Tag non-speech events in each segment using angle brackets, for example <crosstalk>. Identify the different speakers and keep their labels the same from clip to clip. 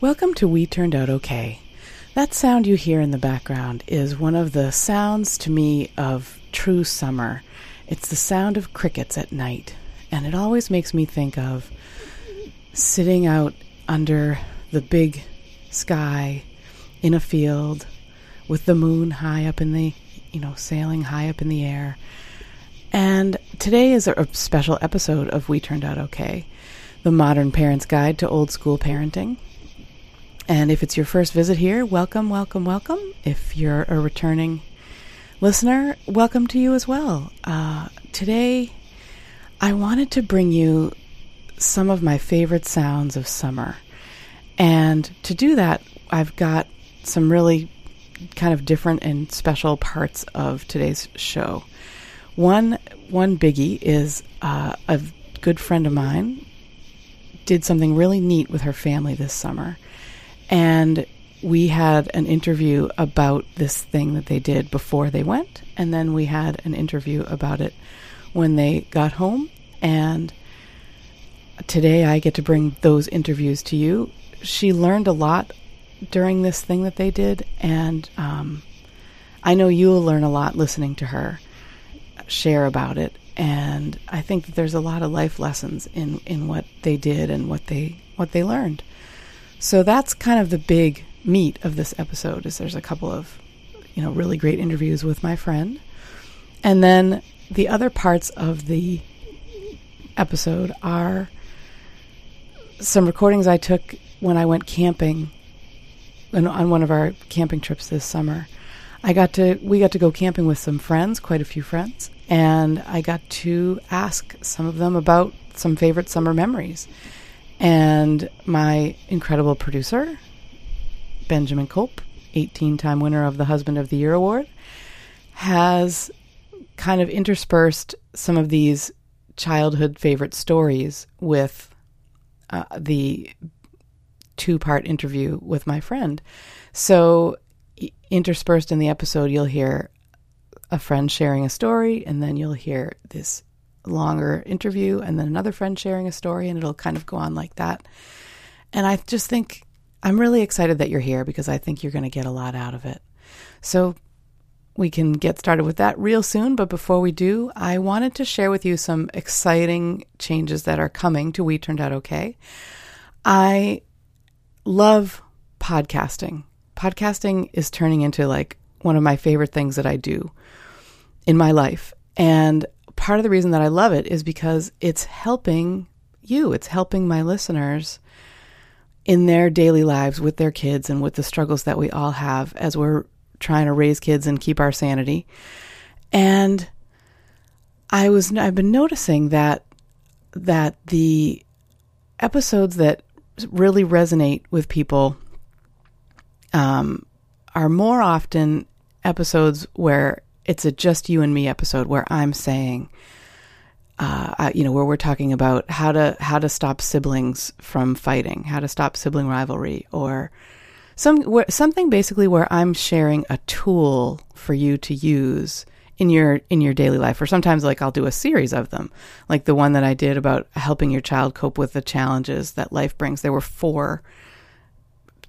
Speaker 1: Welcome to We Turned Out Okay. That sound you hear in the background is one of the sounds to me of true summer. It's the sound of crickets at night, and it always makes me think of sitting out under the big sky in a field with the moon high up in the, you know, sailing high up in the air. And today is a special episode of We Turned Out Okay, the modern parent's guide to old school parenting. And if it's your first visit here, welcome, welcome, welcome. If you're a returning listener, welcome to you as well. Uh, today, I wanted to bring you some of my favorite sounds of summer. And to do that, I've got some really kind of different and special parts of today's show. One one biggie is uh, a good friend of mine did something really neat with her family this summer and we had an interview about this thing that they did before they went. And then we had an interview about it when they got home. And today I get to bring those interviews to you. She learned a lot during this thing that they did. And um, I know you'll learn a lot listening to her share about it. And I think that there's a lot of life lessons in, in what they did and what they what they learned. So that's kind of the big meat of this episode is there's a couple of you know really great interviews with my friend. And then the other parts of the episode are some recordings I took when I went camping on one of our camping trips this summer. I got to we got to go camping with some friends, quite a few friends, and I got to ask some of them about some favorite summer memories. And my incredible producer, Benjamin Kolp, 18 time winner of the Husband of the Year Award, has kind of interspersed some of these childhood favorite stories with uh, the two part interview with my friend. So, interspersed in the episode, you'll hear a friend sharing a story, and then you'll hear this longer interview and then another friend sharing a story, and it'll kind of go on like that. And I just think I'm really excited that you're here because I think you're going to get a lot out of it. So we can get started with that real soon. But before we do, I wanted to share with you some exciting changes that are coming to We Turned Out Okay. I love podcasting. Podcasting is turning into like one of my favorite things that I do in my life. And part of the reason that I love it is because it's helping you, it's helping my listeners in their daily lives with their kids and with the struggles that we all have as we're trying to raise kids and keep our sanity. And I was I've been noticing that that the episodes that really resonate with people um, are more often episodes where it's a just you and me episode where I'm saying, uh, you know, where we're talking about how to how to stop siblings from fighting, how to stop sibling rivalry, or some where, something basically where I'm sharing a tool for you to use in your in your daily life. Or sometimes, like I'll do a series of them, like the one that I did about helping your child cope with the challenges that life brings. There were four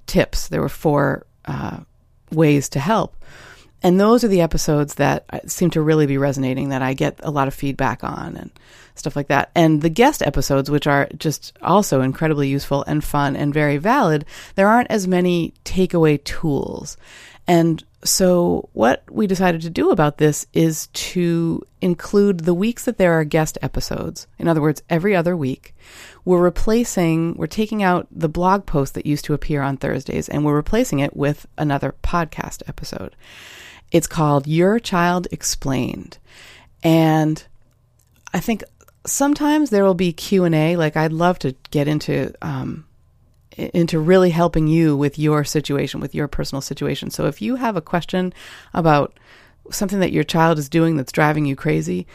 Speaker 1: tips. There were four uh, ways to help. And those are the episodes that uh, seem to really be resonating that I get a lot of feedback on and stuff like that. And the guest episodes, which are just also incredibly useful and fun and very valid, there aren't as many takeaway tools. And so, what we decided to do about this is to include the weeks that there are guest episodes. In other words, every other week, we're replacing, we're taking out the blog post that used to appear on Thursdays and we're replacing it with another podcast episode. It's called Your Child Explained. And I think sometimes there will be Q&A like I'd love to get into um, into really helping you with your situation with your personal situation. So if you have a question about something that your child is doing that's driving you crazy,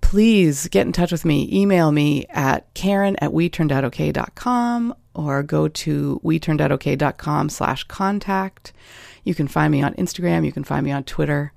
Speaker 1: please get in touch with me. Email me at karen at we turned out okay.com or go to we turned out okay.com slash contact. You can find me on Instagram. You can find me on Twitter.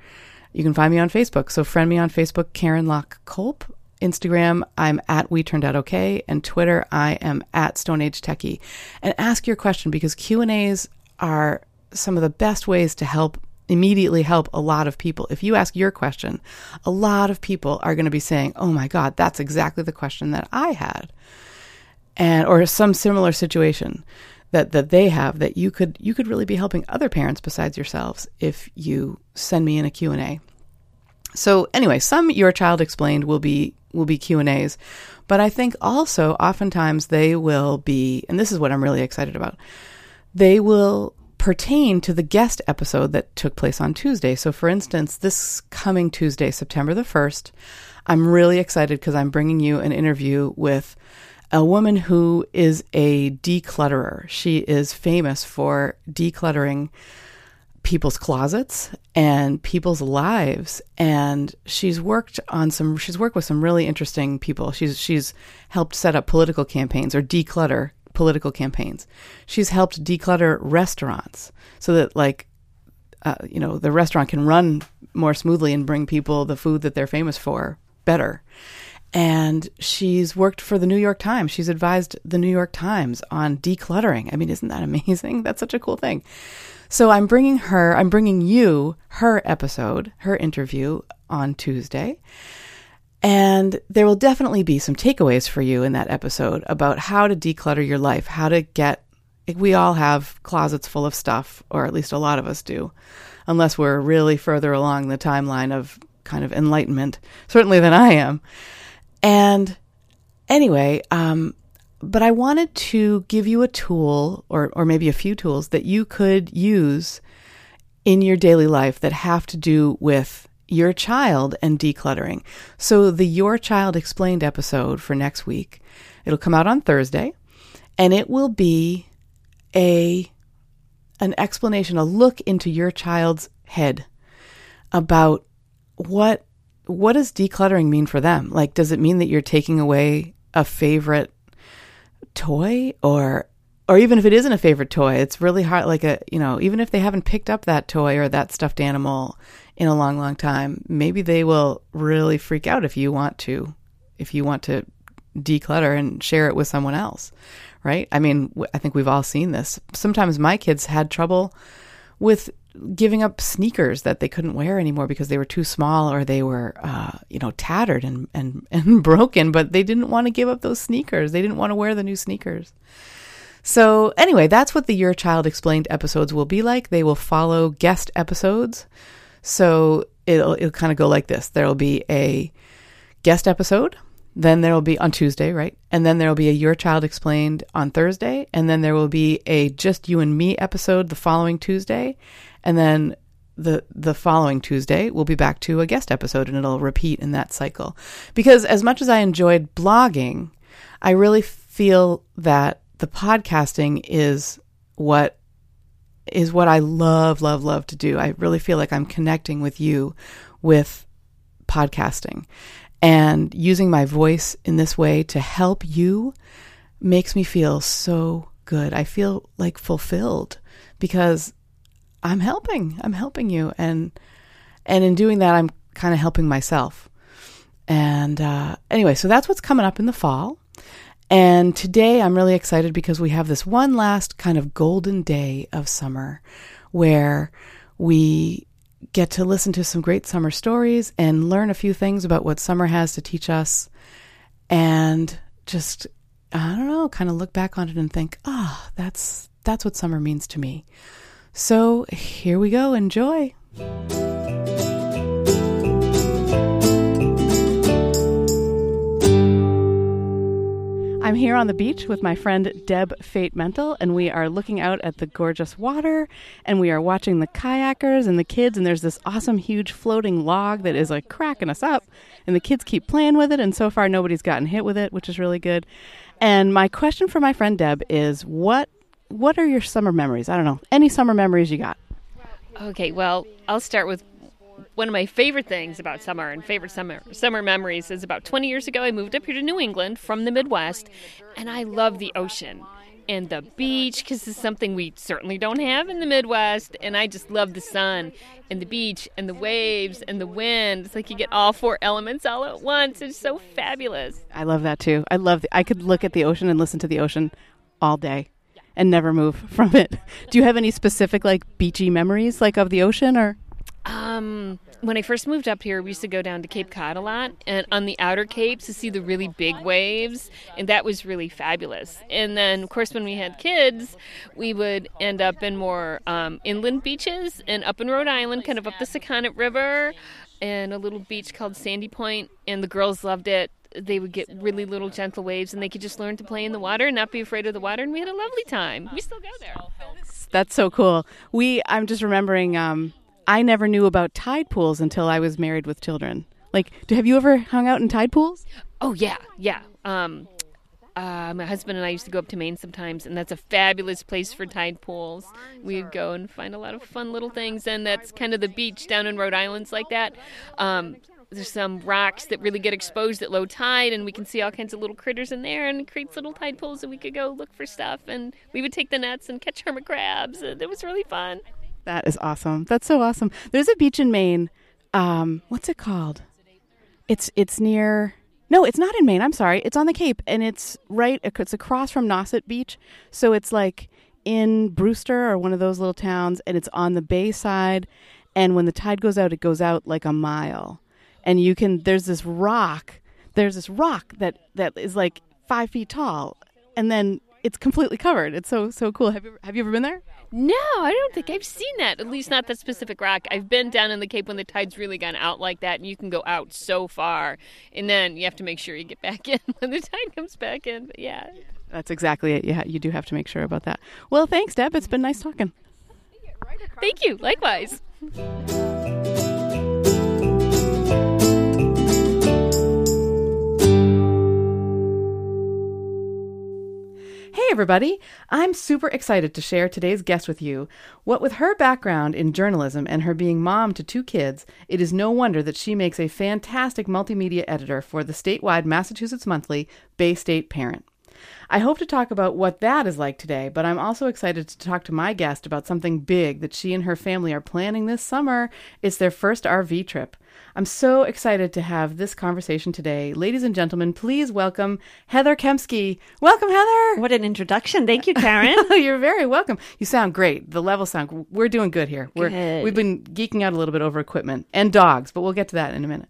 Speaker 1: You can find me on Facebook. So friend me on Facebook, Karen Locke Kolp. Instagram, I'm at We Turned Out Okay, and Twitter, I am at Stone Age Techie. And ask your question because Q and A's are some of the best ways to help immediately help a lot of people. If you ask your question, a lot of people are going to be saying, "Oh my god, that's exactly the question that I had." And or some similar situation that that they have that you could you could really be helping other parents besides yourselves if you send me in a Q&A. So anyway, some your child explained will be will be Q&As, but I think also oftentimes they will be and this is what I'm really excited about. They will pertain to the guest episode that took place on Tuesday. So, for instance, this coming Tuesday, September the 1st, I'm really excited because I'm bringing you an interview with a woman who is a declutterer. She is famous for decluttering people's closets and people's lives and she's worked on some she's worked with some really interesting people she's she's helped set up political campaigns or declutter political campaigns. She's helped declutter restaurants so that, like, uh, you know, the restaurant can run more smoothly and bring people the food that they're famous for better. And she's worked for the New York Times. She's advised the New York Times on decluttering. I mean, isn't that <laughs> amazing? That's such a cool thing. So I'm bringing her, I'm bringing you her episode, her interview on Tuesday. And there will definitely be some takeaways for you in that episode about how to declutter your life, how to get. We all have closets full of stuff, or at least a lot of us do, unless we're really further along the timeline of kind of enlightenment, certainly than I am. And anyway, um, but I wanted to give you a tool or, or maybe a few tools that you could use in your daily life that have to do with your child and decluttering. So the Your Child Explained episode for next week, it'll come out on Thursday and it will be a an explanation, a look into your child's head about what what does decluttering mean for them? Like does it mean that you're taking away a favorite toy or or even if it isn't a favorite toy, it's really hard like a, you know, even if they haven't picked up that toy or that stuffed animal in a long, long time, maybe they will really freak out if you want to, if you want to declutter and share it with someone else, right? I mean, I think we've all seen this. Sometimes my kids had trouble with giving up sneakers that they couldn't wear anymore because they were too small or they were, uh, you know, tattered and, and, <laughs> and broken, but they didn't want to give up those sneakers. They didn't want to wear the new sneakers. So, anyway, that's what the Your Child Explained episodes will be like. They will follow guest episodes. So it'll it'll kind of go like this. There'll be a guest episode, then there will be on Tuesday, right? And then there will be a Your Child Explained on Thursday, and then there will be a Just You and Me episode the following Tuesday, and then the the following Tuesday we'll be back to a guest episode and it'll repeat in that cycle. Because as much as I enjoyed blogging, I really feel that the podcasting is what is what I love, love, love to do. I really feel like I'm connecting with you with podcasting. And using my voice in this way to help you makes me feel so good. I feel like fulfilled because I'm helping. I'm helping you. And and in doing that I'm kind of helping myself. And uh, anyway, so that's what's coming up in the fall. And today I'm really excited because we have this one last kind of golden day of summer where we get to listen to some great summer stories and learn a few things about what summer has to teach us and just I don't know, kind of look back on it and think, "Ah, oh, that's that's what summer means to me." So, here we go. Enjoy. I'm here on the beach with my friend Deb Fate Mental, and we are looking out at the gorgeous water, and we are watching the kayakers and the kids, and there's this awesome, huge floating log that is like cracking us up, and the kids keep playing with it, and so far nobody's gotten hit with it, which is really good. And my question for my friend Deb is, what what are your summer memories? I don't know, any summer memories you got?
Speaker 2: Okay, well, I'll start with one of my favorite things about summer and favorite summer summer memories is about 20 years ago I moved up here to New England from the Midwest and I love the ocean. and the beach because it's something we certainly don't have in the Midwest. And I just love the sun and the beach and the waves and the wind. It's like you get all four elements all at once. It's so fabulous.
Speaker 1: I love that too. I love. The, I could look at the ocean and listen to the ocean all day and never move <laughs> from it. Do you have any specific like beachy memories like of the ocean or?
Speaker 2: Um, when I first moved up here, we used to go down to Cape Cod a lot and on the outer capes to see the really big waves, and that was really fabulous. And then, of course, when we had kids, we would end up in more um, inland beaches and up in Rhode Island, kind of up the Sakonnet River, and a little beach called Sandy Point, and the girls loved it. They would get really little gentle waves, and they could just learn to play in the water and not be afraid of the water. And we had a lovely time. We still go there.
Speaker 1: That's so cool. We, I'm just remembering. Um, I never knew about tide pools until I was married with children. Like, do, have you ever hung out in tide pools?
Speaker 2: Oh yeah, yeah. Um, uh, my husband and I used to go up to Maine sometimes, and that's a fabulous place for tide pools. We'd go and find a lot of fun little things, and that's kind of the beach down in Rhode Island's like that. Um, there's some rocks that really get exposed at low tide, and we can see all kinds of little critters in there, and it creates little tide pools, and we could go look for stuff, and we would take the nets and catch hermit crabs, and it was really fun.
Speaker 1: That is awesome. That's so awesome. There's a beach in Maine. Um, what's it called? It's it's near. No, it's not in Maine. I'm sorry. It's on the Cape, and it's right. It's across from Nauset Beach, so it's like in Brewster or one of those little towns, and it's on the bay side. And when the tide goes out, it goes out like a mile, and you can. There's this rock. There's this rock that that is like five feet tall, and then it's completely covered. It's so so cool. Have you have you ever been there?
Speaker 2: No, I don't think I've seen that. At least not that specific rock. I've been down in the Cape when the tide's really gone out like that, and you can go out so far, and then you have to make sure you get back <laughs> in when the tide comes back in. But yeah,
Speaker 1: that's exactly it. Yeah, you do have to make sure about that. Well, thanks, Deb. It's been nice talking.
Speaker 2: Thank you. Likewise.
Speaker 1: Hey, everybody! I'm super excited to share today's guest with you. What with her background in journalism and her being mom to two kids, it is no wonder that she makes a fantastic multimedia editor for the statewide Massachusetts Monthly Bay State Parent. I hope to talk about what that is like today, but I'm also excited to talk to my guest about something big that she and her family are planning this summer. It's their first RV trip. I'm so excited to have this conversation today. Ladies and gentlemen, please welcome Heather Kempskie. Welcome, Heather.
Speaker 3: What an introduction. Thank you, Karen. <laughs>
Speaker 1: You're very welcome. You sound great. The level sound, we're doing good here. We're,
Speaker 3: Good.
Speaker 1: We've been geeking out a little bit over equipment and dogs, but we'll get to that in a minute.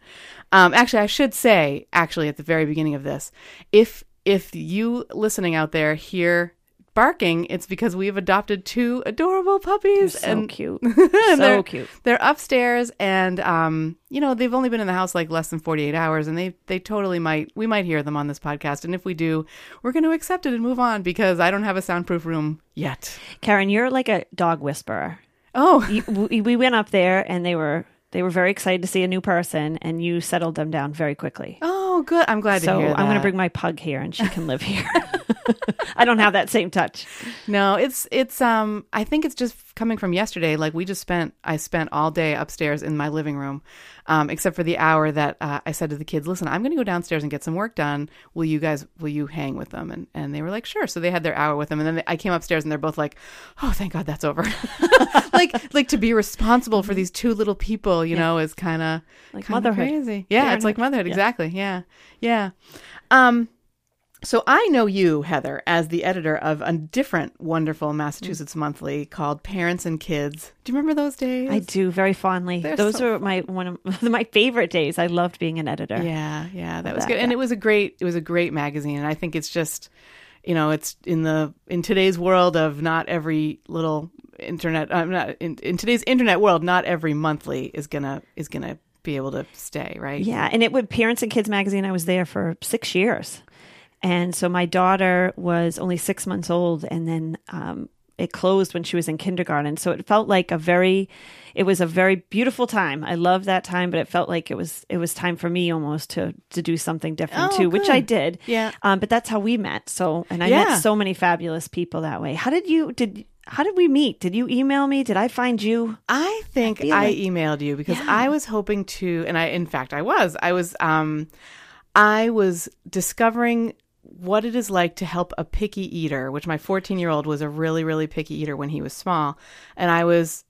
Speaker 1: Um, actually, I should say, actually, at the very beginning of this, if if you listening out there hear barking, it's because we've adopted two adorable puppies.
Speaker 3: so
Speaker 1: and
Speaker 3: cute. <laughs>
Speaker 1: and
Speaker 3: So
Speaker 1: they're,
Speaker 3: cute.
Speaker 1: They're upstairs, and um, you know they've only been in the house like less than forty eight hours, and they they totally might we might hear them on this podcast, and if we do, we're going to accept it and move on because I don't have a soundproof room yet.
Speaker 3: Karen, you're like a dog whisperer.
Speaker 1: Oh,
Speaker 3: You, we, we went up there and they were they were very excited to see a new person and you settled them down very quickly.
Speaker 1: oh, good. I'm glad
Speaker 3: so
Speaker 1: to hear that.
Speaker 3: I'm going to bring my pug here and she can live here. <laughs> <laughs> I don't have that same touch.
Speaker 1: No, it's it's um I think it's just coming from yesterday. Like we just spent I spent all day upstairs in my living room. Um, except for the hour that uh, I said to the kids, "Listen, I'm going to go downstairs and get some work done. Will you guys will you hang with them?" And and they were like, "Sure." So they had their hour with them, and then they, I came upstairs and they're both like, "Oh, thank God that's over." <laughs> like like to be responsible for these two little people, you know, is kind of
Speaker 3: Like motherhood.
Speaker 1: crazy. Yeah, it's like motherhood.
Speaker 3: Yeah.
Speaker 1: Exactly. Yeah, yeah. Um, so I know you, Heather, as the editor of a different wonderful Massachusetts monthly called Parents and Kids. Do you remember those days?
Speaker 3: I do very fondly.
Speaker 1: They're
Speaker 3: Those
Speaker 1: so
Speaker 3: were my one of <laughs> my favorite days. I loved being an editor.
Speaker 1: Yeah, yeah, that was
Speaker 3: that,
Speaker 1: good, and it was a great, it was a great magazine, and I think it's just, you know, it's in the in today's world of not every little internet, uh, not in, in today's internet world, not every monthly is gonna is gonna be able to stay, right?
Speaker 3: Yeah, and it would Parents and Kids magazine. I was there for six years, and so my daughter was only six months old, and then um, it closed when she was in kindergarten. So it felt like a very, it was a very beautiful time. I loved that time, but it felt like it was it was time for me almost to to do something different
Speaker 1: Oh,
Speaker 3: too, which I did.
Speaker 1: Yeah.
Speaker 3: Um, but that's how we met. So and I
Speaker 1: Yeah.
Speaker 3: met so many fabulous people that way. How did you did? How did we meet? Did you email me? Did I find you?
Speaker 1: I think I,
Speaker 3: like-
Speaker 1: emailed you because
Speaker 3: Yeah.
Speaker 1: I was hoping to, and I, in fact, I was. I was, um, I was discovering what it is like to help a picky eater, which my 14 year old was a really, really picky eater when he was small. And I was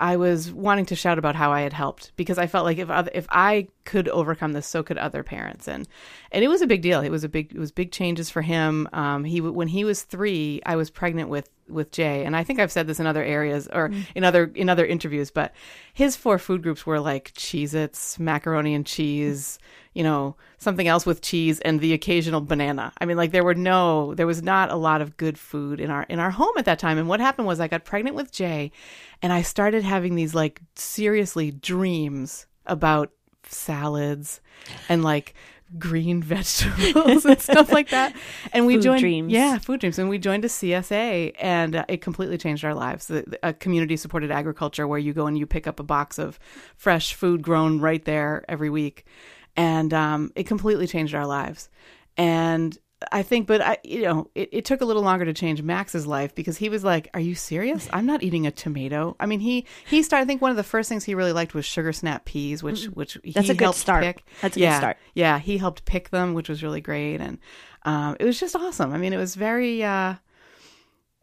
Speaker 1: I was wanting to shout about how I had helped because I felt like if if I could overcome this, so could other parents, and and it was a big deal. It was a big it was big changes for him. Um, he when he was three, I was pregnant with with Jay, and I think I've said this in other areas or mm. in other in other interviews, but his four food groups were like Cheez-Its, macaroni and cheese, you know, something else with cheese and the occasional banana. I mean, like there were no, there was not a lot of good food in our in our home at that time. And what happened was I got pregnant with Jay, and I started having these like seriously dreams about salads and like green <laughs> vegetables and stuff like that. And we
Speaker 3: food
Speaker 1: joined,
Speaker 3: dreams.
Speaker 1: yeah, food dreams. And we joined a CSA, and uh, it completely changed our lives. A community supported agriculture where you go and you pick up a box of fresh food grown right there every week and um, it completely changed our lives. And I think, but I, you know, it, it took a little longer to change Max's life because he was like, "Are you serious? I'm not eating a tomato." I mean, he he started. I think one of the first things he really liked was sugar snap peas, which mm-hmm. which
Speaker 3: that's
Speaker 1: a
Speaker 3: good start.
Speaker 1: Pick.
Speaker 3: That's a
Speaker 1: yeah,
Speaker 3: good start.
Speaker 1: Yeah, he helped pick them, which was really great, and um, it was just awesome. I mean, it was very. Uh,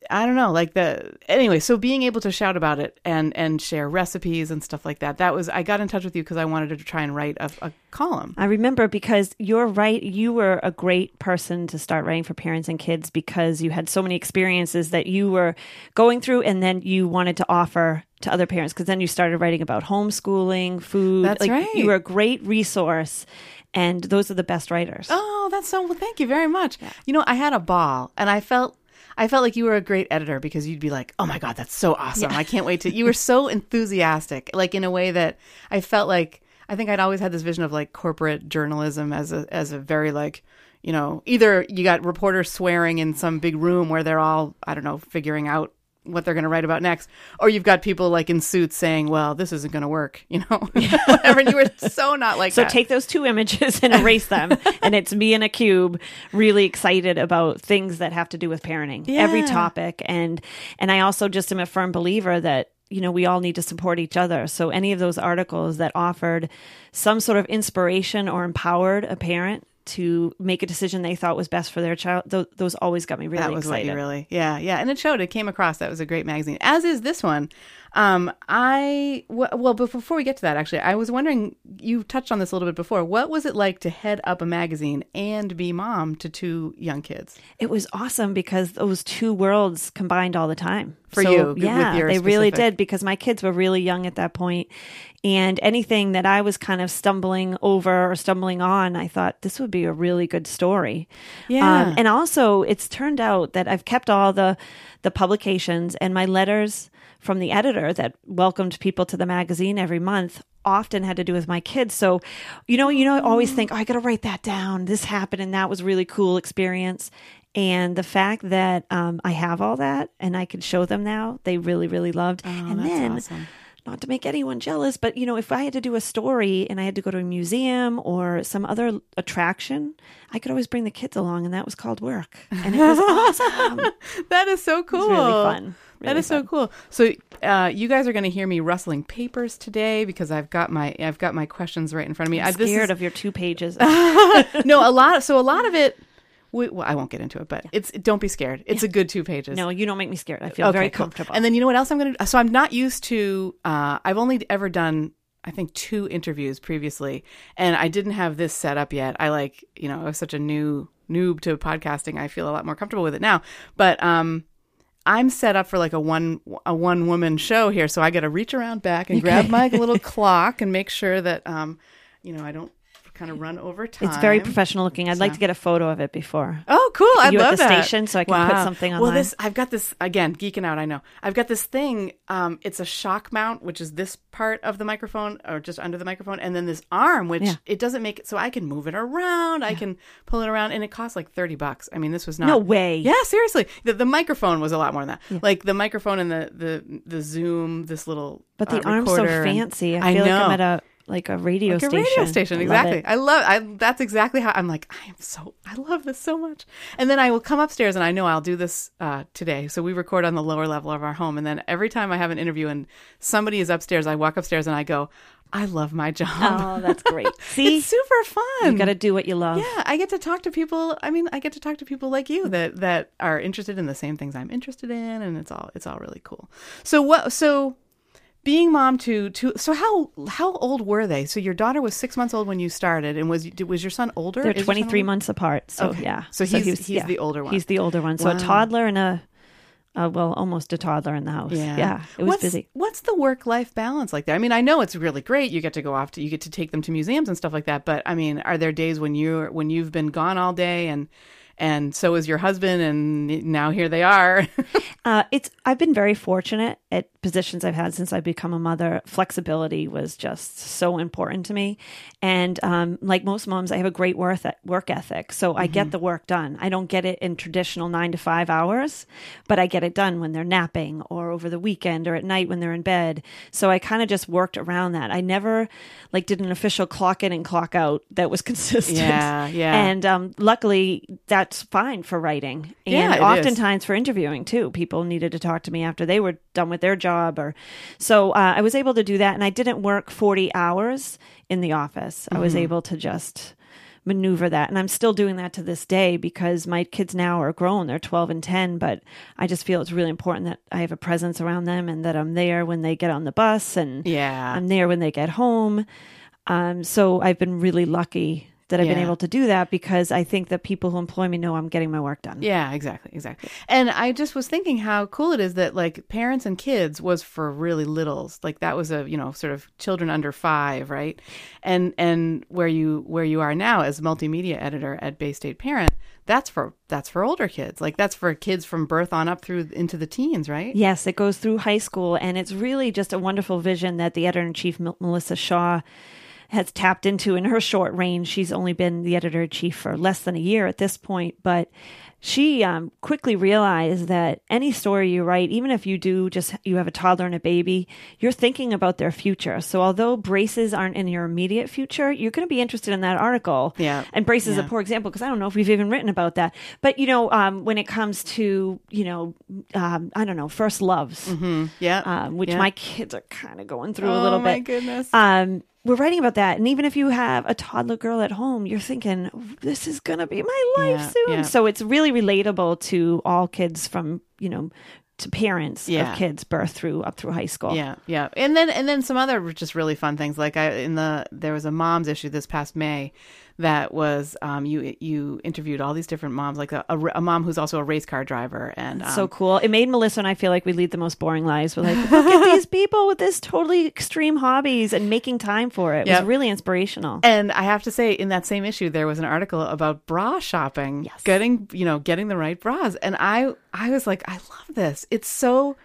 Speaker 1: I don't know, like the anyway. So being able to shout about it and and share recipes and stuff like that. That was I got in touch with you because I wanted to try and write a, a, column.
Speaker 3: I remember because you're right. You were a great person to start writing for parents and kids because you had so many experiences that you were going through, and then you wanted to offer to other parents. Because then you started writing about homeschooling, food.
Speaker 1: That's
Speaker 3: like,
Speaker 1: right.
Speaker 3: You were a great resource and those are the best writers.
Speaker 1: Oh, that's so well. Thank you very much. Yeah. You know, I had a ball, and I felt I felt like you were a great editor because you'd be like, "Oh my god, that's so awesome! Yeah. I can't wait to." You were so <laughs> enthusiastic, like in a way that I felt like I think I'd always had this vision of like corporate journalism as a as a very like you know either you got reporters swearing in some big room where they're all I don't know figuring out what they're going to write about next. Or you've got people like in suits saying well this isn't going to work <laughs> you know? <laughs> Whatever. And you were so not like
Speaker 3: so
Speaker 1: that.
Speaker 3: take those two images and erase them <laughs> and it's me in a cube really excited about things that have to do with parenting
Speaker 1: yeah.
Speaker 3: every topic. And and i also just am a firm believer that you know we all need to support each other. So any of those articles that offered some sort of inspiration or empowered a parent to make a decision they thought was best for their child. Those, those always got me really
Speaker 1: that was
Speaker 3: excited.
Speaker 1: What really, yeah, yeah, and it showed. It came across. That was a great magazine. As is this one. Um, I well, but before we get to that, actually, I was wondering. You touched on this a little bit before. What was it like to head up a magazine and be mom to two young kids?
Speaker 3: It was awesome because those two worlds combined all the time
Speaker 1: for
Speaker 3: so,
Speaker 1: you.
Speaker 3: Yeah, they
Speaker 1: specific.
Speaker 3: really did because my kids were really young at that point, and anything that I was kind of stumbling over or stumbling on, I thought this would be a really good story.
Speaker 1: Yeah,
Speaker 3: um, and also it's turned out that I've kept all the the publications and my letters from the editor that welcomed people to the magazine every month often had to do with my kids. So, you know, you know, I always think, oh, I got to write that down. This happened, and that was really cool experience. And the fact that um, I have all that and I can show them now, they really, really loved.
Speaker 1: Oh,
Speaker 3: and then,
Speaker 1: awesome.
Speaker 3: Not to make anyone jealous, but you know, if I had to do a story and I had to go to a museum or some other attraction, I could always bring the kids along, and that was called work, and it was awesome. <laughs>
Speaker 1: that is so cool.
Speaker 3: really fun.
Speaker 1: Really that is
Speaker 3: fun.
Speaker 1: so cool. So uh, you guys are going to hear me rustling papers today because I've got my I've got my questions right in front of me.
Speaker 3: I'm
Speaker 1: I,
Speaker 3: scared
Speaker 1: is,
Speaker 3: of your two pages. <laughs>
Speaker 1: no, a lot. Of, so a lot of it. We, well, I won't get into it, but it's don't be scared. It's
Speaker 3: Yeah.
Speaker 1: a good two pages.
Speaker 3: no, you don't make me scared. I feel
Speaker 1: Okay,
Speaker 3: very
Speaker 1: cool.
Speaker 3: comfortable.
Speaker 1: And then you know what else I'm going to do? So I'm not used to, uh, I've only ever done, I think, two interviews previously, and I didn't have this set up yet. I like, you know, I was such a new noob to podcasting. I feel a lot more comfortable with it now. But um, I'm set up for like a one a one woman show here, so I got to reach around back and grab my little <laughs> clock and make sure that um, you know, I don't kind of run over time.
Speaker 3: it's very professional looking. I'd like to get a photo of it before.
Speaker 1: Oh, cool! I
Speaker 3: You at the
Speaker 1: that.
Speaker 3: station, so I can put something
Speaker 1: on.
Speaker 3: Well,
Speaker 1: this I've got this again, geeking out. I know I've got this thing. Um, it's a shock mount, which is this part of the microphone, or just under the microphone, and then this arm, which
Speaker 3: Yeah.
Speaker 1: it doesn't make it so I can move it around. I can pull it around, and it costs like thirty bucks. I mean, this was not
Speaker 3: No way.
Speaker 1: Yeah, seriously. The, the microphone was a lot more than that. Like the microphone and the the the Zoom, this little
Speaker 3: But the
Speaker 1: uh,
Speaker 3: arm's so fancy. I
Speaker 1: I
Speaker 3: feel like
Speaker 1: know.
Speaker 3: I'm at a like a radio
Speaker 1: like
Speaker 3: station.
Speaker 1: a radio station,
Speaker 3: I love
Speaker 1: exactly.
Speaker 3: it.
Speaker 1: I love. I that's exactly how I'm like. I am so. I love this so much. And then I will come upstairs, and I know I'll do this uh, today. So we record on the lower level of our home, and then every time I have an interview and somebody is upstairs, I walk upstairs and I go, I love my job.
Speaker 3: Oh, that's great. <laughs> See,
Speaker 1: it's super fun.
Speaker 3: you got to do what you love.
Speaker 1: Yeah, I get to talk to people. I mean, I get to talk to people like you that that are interested in the same things I'm interested in, and it's all it's all really cool. So what? So being mom to to so how how old were they? So your daughter was six months old when you started, and was was your son older?
Speaker 3: They're
Speaker 1: Is
Speaker 3: 23
Speaker 1: older?
Speaker 3: months apart. So
Speaker 1: Okay.
Speaker 3: yeah.
Speaker 1: So he's-
Speaker 3: he was-
Speaker 1: he's the older one.
Speaker 3: He's the older one. So
Speaker 1: Wow.
Speaker 3: a toddler and a, uh, well, almost a toddler in the house.
Speaker 1: Yeah,
Speaker 3: It was
Speaker 1: what's,
Speaker 3: busy.
Speaker 1: What's the work life balance like there? I mean, I know it's really great. You get to go off to you get to take them to museums and stuff like that. But I mean, are there days when you're when you've been gone all day and and so is your husband and now here they are. <laughs>
Speaker 3: Uh, it's I've been very fortunate at positions I've had since I've become a mother. Flexibility was just so important to me, and um, like most moms, I have a great work work ethic, so I get the work done. I don't get it in traditional nine to five hours, but I get it done when they're napping or over the weekend or at night when they're in bed. So I kind of just worked around that. I never like did an official clock in and clock out that was <laughs> consistent.
Speaker 1: Yeah, yeah.
Speaker 3: And um, luckily, that's fine for writing, and
Speaker 1: Yeah, it is.
Speaker 3: oftentimes for interviewing too. People needed to talk to me after they were done with their job, or so uh, I was able to do that, and I didn't work forty hours in the office. I
Speaker 1: Mm-hmm.
Speaker 3: was able to just maneuver that, and I'm still doing that to this day because my kids now are grown; they're twelve and ten. But I just feel it's really important that I have a presence around them, and that I'm there when they get on the bus, and
Speaker 1: Yeah.
Speaker 3: I'm there when they get home. Um, so I've been really lucky that I've been able to do that because I think that people who employ me know I'm getting my work done.
Speaker 1: Yeah, exactly, exactly. And I just was thinking how cool it is that like parents and kids was for really littles. Like that was a, you know, sort of children under 5, right? And and where you where you are now as multimedia editor at Bay State Parent, that's for that's for older kids. Like that's for kids from birth on up through into the teens, right?
Speaker 3: Yes, it goes through high school, and it's really just a wonderful vision that the editor in chief, Mel- Melissa Shaw, has tapped into in her short reign. She's only been the editor in chief for less than a year at this point, but she um, quickly realized that any story you write, even if you do just you have a toddler and a baby, you're thinking about their future. So although braces aren't in your immediate future, you're going to be interested in that article.
Speaker 1: Yeah.
Speaker 3: And braces is
Speaker 1: Yeah.
Speaker 3: a poor example because I don't know if we've even written about that. But you know, um, when it comes to you know, um, I don't know, first loves
Speaker 1: Yeah.
Speaker 3: um, which
Speaker 1: Yeah.
Speaker 3: my kids are kind of going through a little bit.
Speaker 1: Oh, my goodness.
Speaker 3: Um, we're writing about that, and even if you have a toddler girl at home, you're thinking this is gonna be my life
Speaker 1: Yeah,
Speaker 3: soon.
Speaker 1: yeah.
Speaker 3: So it's really relatable to all kids from you know to parents
Speaker 1: Yeah.
Speaker 3: of kids birth through up through high school.
Speaker 1: Yeah, yeah, and then and then some other just really fun things like I in the there was a moms issue this past May that was um, you you interviewed all these different moms like a, a, a mom who's also a race car driver and um,
Speaker 3: So cool. It made Melissa and I feel like we lead the most boring lives. We're like, look at these <laughs> people with this totally extreme hobbies and making time for it. It
Speaker 1: Yep.
Speaker 3: was really inspirational.
Speaker 1: And I have to say, in that same issue, there was an article about bra shopping,
Speaker 3: Yes.
Speaker 1: getting you know getting the right bras, and I I was like, I love this. It's so.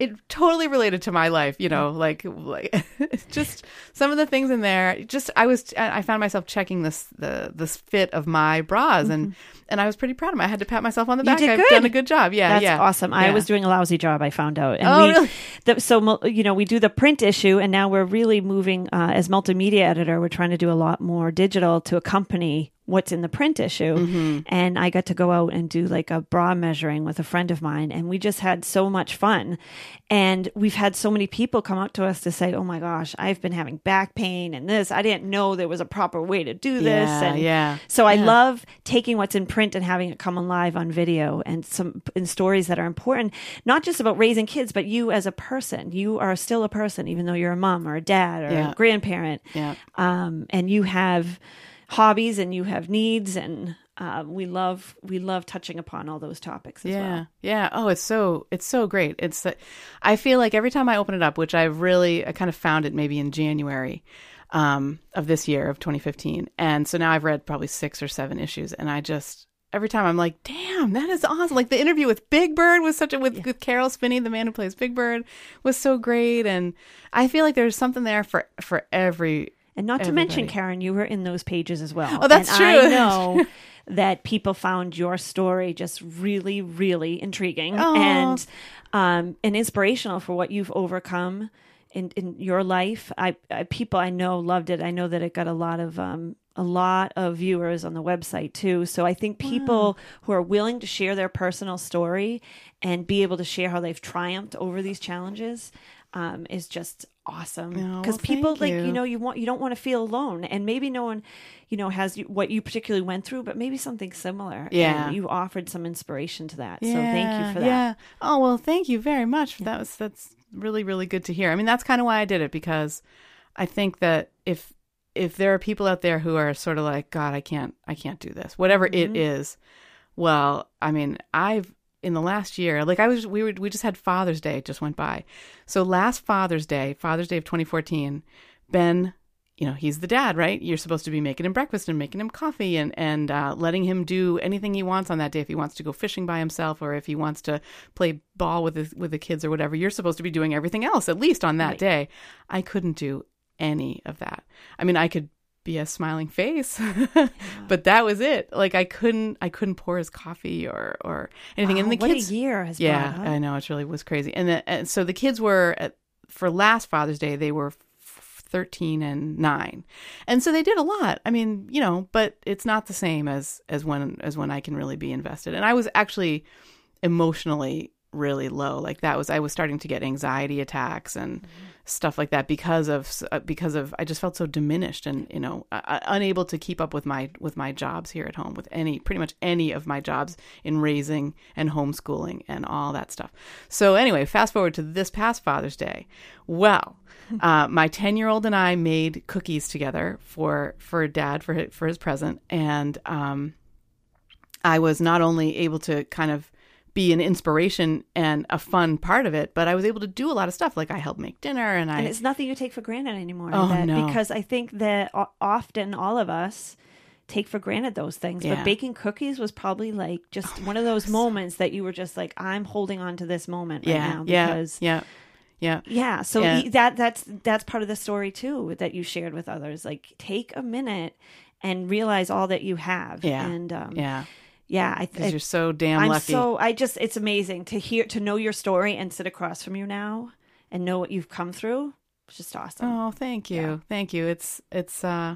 Speaker 1: It totally related to my life, you know, like, like <laughs> just some of the things in there. Just I was, I found myself checking this the this fit of my bras, and and I was pretty proud of me. I had to pat myself on the
Speaker 3: Mm-hmm.
Speaker 1: Back. I've done a good job. Yeah,
Speaker 3: That's
Speaker 1: yeah,
Speaker 3: awesome. I was doing a lousy job. I found out. And
Speaker 1: Oh,
Speaker 3: we,
Speaker 1: really?
Speaker 3: the, so you know, we do the print issue, and now we're really moving uh, as multimedia editor. We're trying to do a lot more digital to accompany what's in the print issue.
Speaker 1: Mm-hmm.
Speaker 3: And I got to go out and do like a bra measuring with a friend of mine, and we just had so much fun. And we've had so many people come up to us to say, "Oh my gosh, I've been having back pain and this. I didn't know there was a proper way to do this."
Speaker 1: Yeah,
Speaker 3: and
Speaker 1: yeah.
Speaker 3: so I
Speaker 1: Yeah.
Speaker 3: love taking what's in print and having it come alive on video and some in stories that are important, not just about raising kids, but you as a person. You are still a person, even though you're a mom or a dad or
Speaker 1: Yeah.
Speaker 3: a grandparent.
Speaker 1: Yeah.
Speaker 3: Um, and you have hobbies and you have needs, and uh, we love we love touching upon all those topics as
Speaker 1: yeah
Speaker 3: well.
Speaker 1: yeah. Oh it's so it's so great. It's that i feel like every time i open it up which i've really i kind of found it maybe in january um, of this year of 2015 and so now i've read probably six or seven issues and i just every time i'm like damn that is awesome. Like the interview with big bird was such a with, with carol spinney the man who plays big bird was so great. And i feel like there's something there for for every
Speaker 3: And not to mention, Karen, you were in those pages as well.
Speaker 1: Oh, that's
Speaker 3: and
Speaker 1: true.
Speaker 3: I <laughs> know that people found your story just really, really intriguing
Speaker 1: Aw.
Speaker 3: and um, and inspirational for what you've overcome in in your life. I, I people I know loved it. I know that it got a lot of um a lot of viewers on the website too. So I think people who are willing to share their personal story and be able to share how they've triumphed over these challenges um, is just awesome.
Speaker 1: Oh,
Speaker 3: Because
Speaker 1: well,
Speaker 3: people like
Speaker 1: you.
Speaker 3: you know you want you don't want to feel alone, and maybe no one you know has what you particularly went through, but maybe something similar.
Speaker 1: Yeah.
Speaker 3: and you offered some inspiration to that. so thank you for that.
Speaker 1: Yeah. Oh well, thank you very much. That was that's really really good to hear. I mean, that's kind of why I did it because I think that if if there are people out there who are sort of like, God, I can't I can't do this, whatever it is. Well, I mean, I've in the last year, like I was, we were, we just had Father's Day just went by. So last Father's Day, Father's Day of 2014, Ben, you know, he's the dad, right? You're supposed to be making him breakfast and making him coffee and and uh, letting him do anything he wants on that day. If he wants to go fishing by himself or if he wants to play ball with his, with the kids or whatever, you're supposed to be doing everything else at least on that day. I couldn't do any of that. I mean, I could be a smiling face, <laughs> but that was it. Like I couldn't I couldn't pour his coffee or or anything.
Speaker 3: Wow,
Speaker 1: and the
Speaker 3: what
Speaker 1: kids,
Speaker 3: a year has
Speaker 1: yeah,
Speaker 3: brought, huh?
Speaker 1: I know it really was crazy. And, the, and so the kids were at, for last Father's Day, they were 13 and 9. And so they did a lot. I mean, you know, but it's not the same as as when as when I can really be invested. And I was actually emotionally really low. Like that was I was starting to get anxiety attacks and mm-hmm. Stuff like that because of uh, because of I just felt so diminished and you know uh, unable to keep up with my with my jobs here at home with any pretty much any of my jobs in raising and homeschooling and all that stuff. So anyway, fast forward to this past Father's Day. Well, <laughs> uh, my ten year old and I made cookies together for for Dad for his, for his present, and um, I was not only able to kind of be an inspiration and a fun part of it, but I was able to do a lot of stuff. Like I helped make dinner and I
Speaker 3: and it's nothing you take for granted anymore.
Speaker 1: Oh,
Speaker 3: that-
Speaker 1: no.
Speaker 3: Because I think that often all of us take for granted those things.
Speaker 1: Yeah.
Speaker 3: But baking cookies was probably like just one of those moments that you were just like, I'm holding on to this moment right now because
Speaker 1: yeah, yeah.
Speaker 3: yeah. So
Speaker 1: Yeah.
Speaker 3: that that's that's part of the story too that you shared with others. Like take a minute and realize all that you have.
Speaker 1: Yeah.
Speaker 3: And um,
Speaker 1: Yeah,
Speaker 3: yeah, I, I
Speaker 1: you're so damn
Speaker 3: I'm
Speaker 1: lucky.
Speaker 3: so I just it's amazing to hear to know your story and sit across from you now and know what you've come through. It's just awesome.
Speaker 1: oh, thank you, thank you. It's it's uh,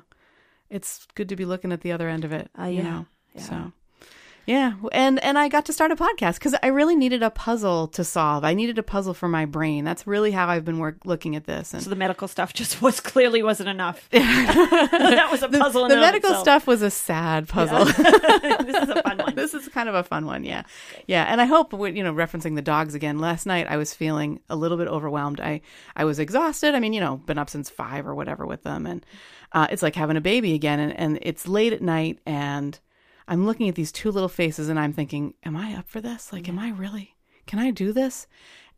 Speaker 1: it's good to be looking at the other end of it.
Speaker 3: Uh,
Speaker 1: you know,
Speaker 3: yeah.
Speaker 1: so. Yeah, and and I got to start a podcast because I really needed a puzzle to solve. I needed a puzzle for my brain. That's really how I've been work looking at this. And
Speaker 3: So the medical stuff just <laughs> was clearly wasn't enough. <laughs> that was a <laughs> puzzle. in
Speaker 1: the
Speaker 3: and
Speaker 1: medical stuff was a sad puzzle.
Speaker 3: this is a fun one.
Speaker 1: this is kind of a fun one, yeah, yeah. And I hope, you know, referencing the dogs again. Last night, I was feeling a little bit overwhelmed. I I was exhausted. I mean, you know, been up since five or whatever with them, and uh, it's like having a baby again. And and it's late at night, and I'm looking at these two little faces, and I'm thinking, am I up for this? Like, am I really? Can I do this?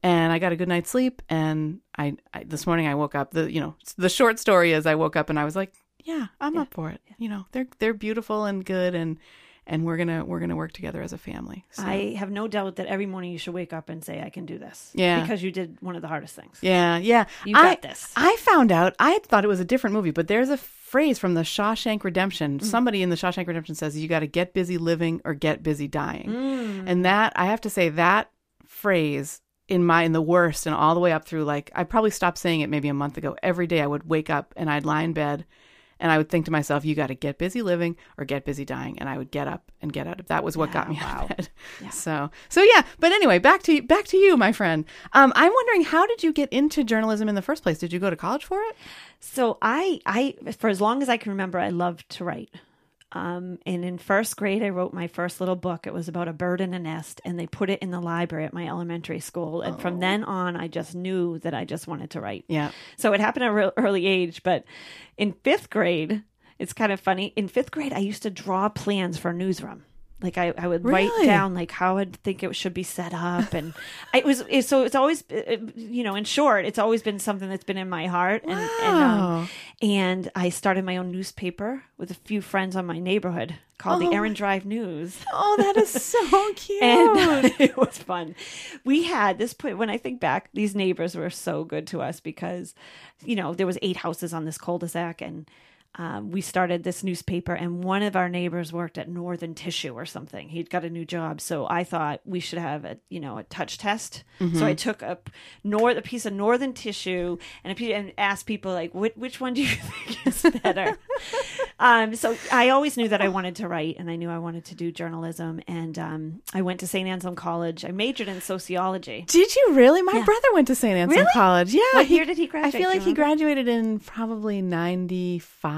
Speaker 1: And I got a good night's sleep, and I, I this morning I woke up. The you know the short story is I woke up and I was like, yeah, I'm up for it. You know, they're they're beautiful and good, and and we're gonna we're gonna work together as a family. So,
Speaker 3: I have no doubt that every morning you should wake up and say, "I can do this."
Speaker 1: Yeah.
Speaker 3: because you did one of the hardest things.
Speaker 1: yeah, yeah,
Speaker 3: You got
Speaker 1: I,
Speaker 3: this.
Speaker 1: I found out. I thought it was a different movie, but there's a phrase from the Shawshank Redemption.
Speaker 3: Mm.
Speaker 1: Somebody in the Shawshank Redemption says, "You got to get busy living or get busy dying,"
Speaker 3: Mm.
Speaker 1: and that I have to say that phrase in my in the worst and all the way up through like I probably stopped saying it maybe a month ago. Every day I would wake up and I'd lie in bed and I would think to myself, "You got to get busy living or get busy dying," and I would get up and get out of. That was what got me out of bed. So, so yeah. But anyway, back to back to you, my friend. Um, I'm wondering, how did you get into journalism in the first place? Did you go to college for it?
Speaker 3: So I, I, for as long as I can remember, I loved to write. Um, and in first grade, I wrote my first little book. It was about a bird in a nest, and they put it in the library at my elementary school. And from then on, I just knew that I just wanted to write.
Speaker 1: Yeah.
Speaker 3: So it happened at a real early age. But in fifth grade, it's kind of funny. In fifth grade, I used to draw plans for a newsroom. Like I, I would write down like how I'd think it should be set up, and it was it, so it's always uh, you know in short, it's always been something that's been in my heart, and and, um, and I started my own newspaper with a few friends on my neighborhood called
Speaker 1: Oh.
Speaker 3: the Erin Drive News
Speaker 1: Oh, that is so <laughs> cute.
Speaker 3: and <laughs> it was fun. We had this point when I think back, these neighbors were so good to us because, you know, there was eight houses on this cul-de-sac, and um, we started this newspaper, and one of our neighbors worked at Northern Tissue or something. He'd got a new job, so I thought we should have a you know a touch test. So I took a north a piece of Northern Tissue and a piece, and asked people like, which, which one do you <laughs> think is better? um, so I always knew that I wanted to write, and I knew I wanted to do journalism. And um, I went to St. Anselm College. I majored in sociology.
Speaker 1: Did you really? My brother went to St. Anselm
Speaker 3: Really?
Speaker 1: College. Yeah.
Speaker 3: What year did he graduate?
Speaker 1: I
Speaker 3: feel
Speaker 1: like he graduated in probably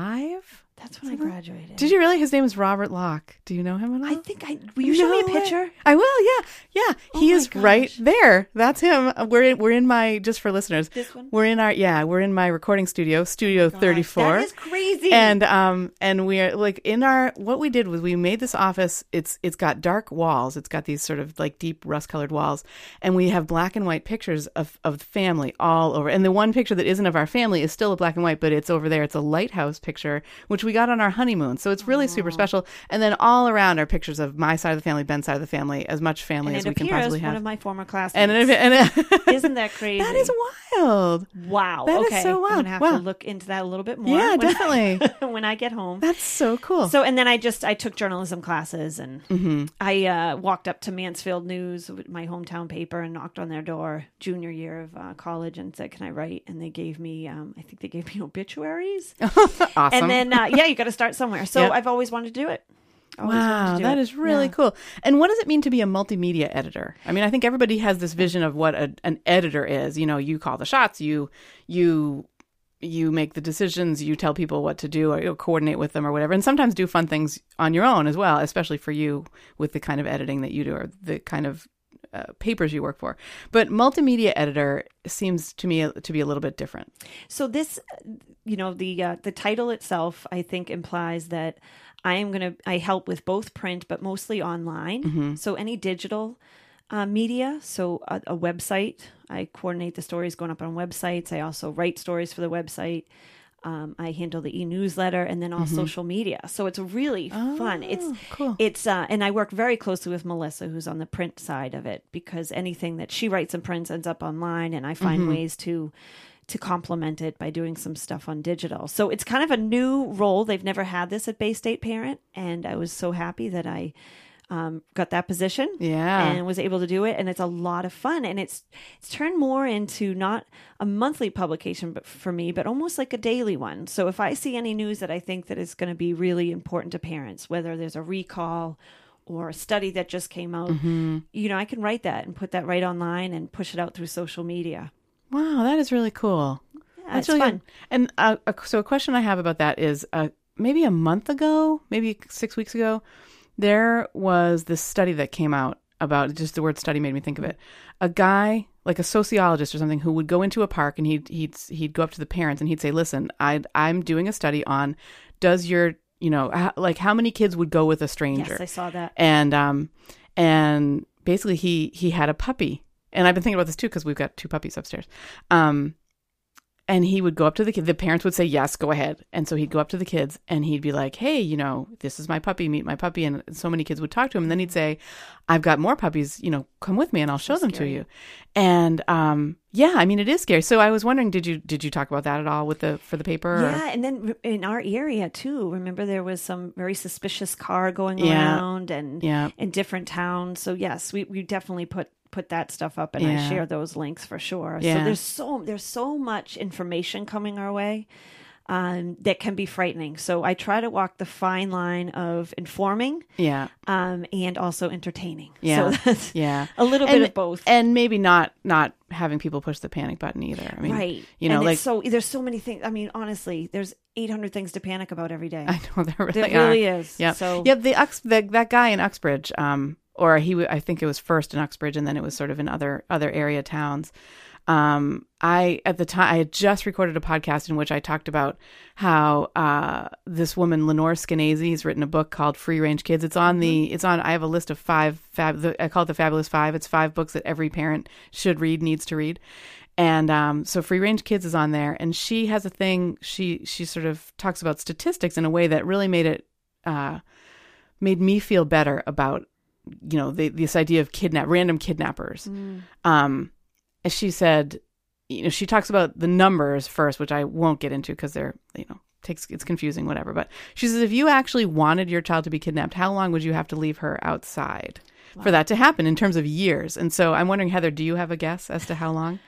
Speaker 1: 95.
Speaker 3: That's when I graduated.
Speaker 1: Did you really? His name is Robert Locke. Do you know him at all?
Speaker 3: I think I. Will you show me a
Speaker 1: No way.
Speaker 3: picture?
Speaker 1: I will. Yeah, yeah.
Speaker 3: Oh
Speaker 1: he is right there. That's him. We're in, we're in my just for listeners.
Speaker 3: This one?
Speaker 1: We're in our yeah. We're in my recording studio, Studio Thirty Four.
Speaker 3: That is crazy.
Speaker 1: and um and we are like in our what we did was we made this office it's it's got dark walls it's got these sort of like deep rust colored walls and we have black and white pictures of of the family all over and the one picture that isn't of our family is still a black and white but it's over there it's a lighthouse picture which we got on our honeymoon so it's really super special and then all around are pictures of my side of the family ben's side of the family as much family
Speaker 3: and
Speaker 1: as we can possibly
Speaker 3: one of my former classmates.
Speaker 1: and, it, and it, <laughs>
Speaker 3: Isn't that crazy?
Speaker 1: that is wild
Speaker 3: wow.
Speaker 1: that is
Speaker 3: okay,
Speaker 1: so
Speaker 3: I'm gonna have
Speaker 1: Wow.
Speaker 3: to look into that a little bit more.
Speaker 1: yeah
Speaker 3: when,
Speaker 1: definitely <laughs>
Speaker 3: when I get home.
Speaker 1: that's so cool
Speaker 3: So and then I just I took journalism classes and
Speaker 1: Mm-hmm.
Speaker 3: I uh, walked up to Mansfield News, my hometown paper, and knocked on their door junior year of uh, college and said, "Can I write?" And they gave me, um, I think they gave me <laughs> obituaries.
Speaker 1: awesome
Speaker 3: And then uh, yeah, you got to start somewhere. So
Speaker 1: Yep.
Speaker 3: I've always wanted to do it. Always
Speaker 1: Wow, that
Speaker 3: it.
Speaker 1: is really
Speaker 3: Yeah.
Speaker 1: cool. And what does it mean to be a multimedia editor? I mean, I think everybody has this vision of what a, an editor is. You know, you call the shots, you you you make the decisions, you tell people what to do, or you coordinate with them, or whatever. And sometimes do fun things on your own as well, especially for you with the kind of editing that you do, or the kind of uh, papers you work for. But multimedia editor seems to me to be a little bit different.
Speaker 3: So this, you know, the uh, the title itself, I think, implies that I am going to I help with both print, but mostly online. So any digital uh, media, so a, a website, I coordinate the stories going up on websites. I also write stories for the website. Um, I handle the e-newsletter and then all social media. So it's really fun. It's
Speaker 1: cool.
Speaker 3: it's uh, and I work very closely with Melissa, who's on the print side of it, because anything that she writes and prints ends up online, and I find ways to to complement it by doing some stuff on digital. So it's kind of a new role. They've never had this at Bay State Parent, and I was so happy that I um, got that position
Speaker 1: Yeah.
Speaker 3: and was able to do it. And it's a lot of fun, and it's it's turned more into not a monthly publication, but for me, but almost like a daily one. So if I see any news that I think that is going to be really important to parents, whether there's a recall or a study that just came out, you know, I can write that and put that right online and push it out through social media.
Speaker 1: Wow, that is really cool.
Speaker 3: Yeah,
Speaker 1: That's really
Speaker 3: fun.
Speaker 1: good. And uh, so, a question I have about that is uh, maybe a month ago, maybe six weeks ago, there was this study that came out about just the word study made me think of it. A guy, like a sociologist or something, who would go into a park and he'd he'd he'd go up to the parents and he'd say, "Listen, I I'm doing a study on does your you know like how many kids would go with a stranger?"
Speaker 3: Yes, I saw that.
Speaker 1: and um and basically he he had a puppy and i've been thinking about this too because we've got two puppies upstairs um and he would go up to the kid the parents would say yes go ahead and so he'd go up to the kids and he'd be like hey you know this is my puppy meet my puppy and so many kids would talk to him and then he'd say i've got more puppies you know come with me and i'll show them to you and um yeah i mean it is scary so i was wondering did you did you talk about that at all with the for the paper or-
Speaker 3: Yeah, and then in our area too. Remember, there was some very suspicious car going
Speaker 1: Yeah.
Speaker 3: around, and
Speaker 1: Yeah.
Speaker 3: in different towns. So yes, we, we definitely put put that stuff up, and
Speaker 1: Yeah.
Speaker 3: I share those links for sure.
Speaker 1: Yeah.
Speaker 3: So there's so there's so much information coming our way. Um, that can be frightening. So I try to walk the fine line of informing
Speaker 1: yeah
Speaker 3: um, and also entertaining.
Speaker 1: Yeah.
Speaker 3: So <laughs> that's
Speaker 1: yeah
Speaker 3: a little bit of both.
Speaker 1: and maybe not not having people push the panic button either i mean
Speaker 3: right.
Speaker 1: you know
Speaker 3: and
Speaker 1: like
Speaker 3: so there's so many things. I mean, honestly, there's 800 things to panic about every day. <laughs>
Speaker 1: i know there really,
Speaker 3: There really is.
Speaker 1: yeah
Speaker 3: So
Speaker 1: yeah the, Ux, the that guy in uxbridge um or he w- i think it was first in uxbridge and then it was sort of in other other area towns. Um i at the time i had just recorded a podcast in which i talked about how uh this woman lenore skenazy has written a book called free range kids. It's on the it's on i have a list of five fab the, i call it the fabulous five. It's five books that every parent should read needs to read. And um, so free range kids is on there and she has a thing she she sort of talks about statistics in a way that really made it uh, made me feel better about you know the, this idea of kidnap random kidnappers um and she said you know she talks about the numbers first which i won't get into because they're you know takes it's confusing, whatever. But she says if you actually wanted your child to be kidnapped, how long would you have to leave her outside for that to happen in terms of years? And so I'm wondering, Heather, do you have a guess as to how long?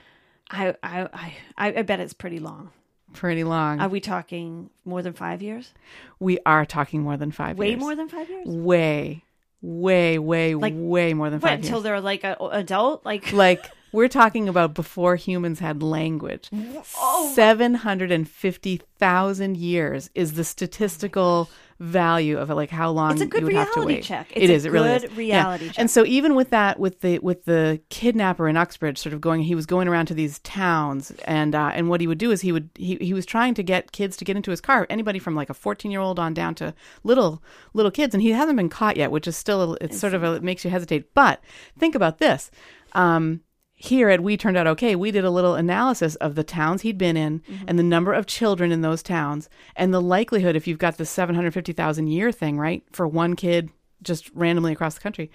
Speaker 3: I, I, I, I bet it's pretty long.
Speaker 1: Pretty long.
Speaker 3: Are we talking more than five years?
Speaker 1: we are talking more than five
Speaker 3: Way
Speaker 1: years.
Speaker 3: Way more than five years?
Speaker 1: way, way, way,
Speaker 3: Like,
Speaker 1: way more than
Speaker 3: What,
Speaker 1: five
Speaker 3: until they're like an adult? Like, <laughs>
Speaker 1: Like we're talking about before humans had language.
Speaker 3: Oh.
Speaker 1: Seven hundred and fifty thousand years is the statistical value of it, like how long
Speaker 3: It's a good
Speaker 1: you would have to
Speaker 3: reality
Speaker 1: wait.
Speaker 3: check.
Speaker 1: It
Speaker 3: It's a
Speaker 1: is. It really
Speaker 3: good
Speaker 1: is.
Speaker 3: reality
Speaker 1: yeah.
Speaker 3: check.
Speaker 1: And so even with that, with the with the kidnapper in Uxbridge, sort of going, he was going around to these towns, and uh, and what he would do is he would he he was trying to get kids to get into his car, anybody from like a fourteen year old on down to little little kids, and he hasn't been caught yet, which is still a, it's sort of a, it makes you hesitate. But think about this. Um, here at We Turned Out Okay, we did a little analysis of the towns he'd been in mm-hmm. and the number of children in those towns and the likelihood if you've got the 750,000 year thing, right, for one kid just randomly across the country.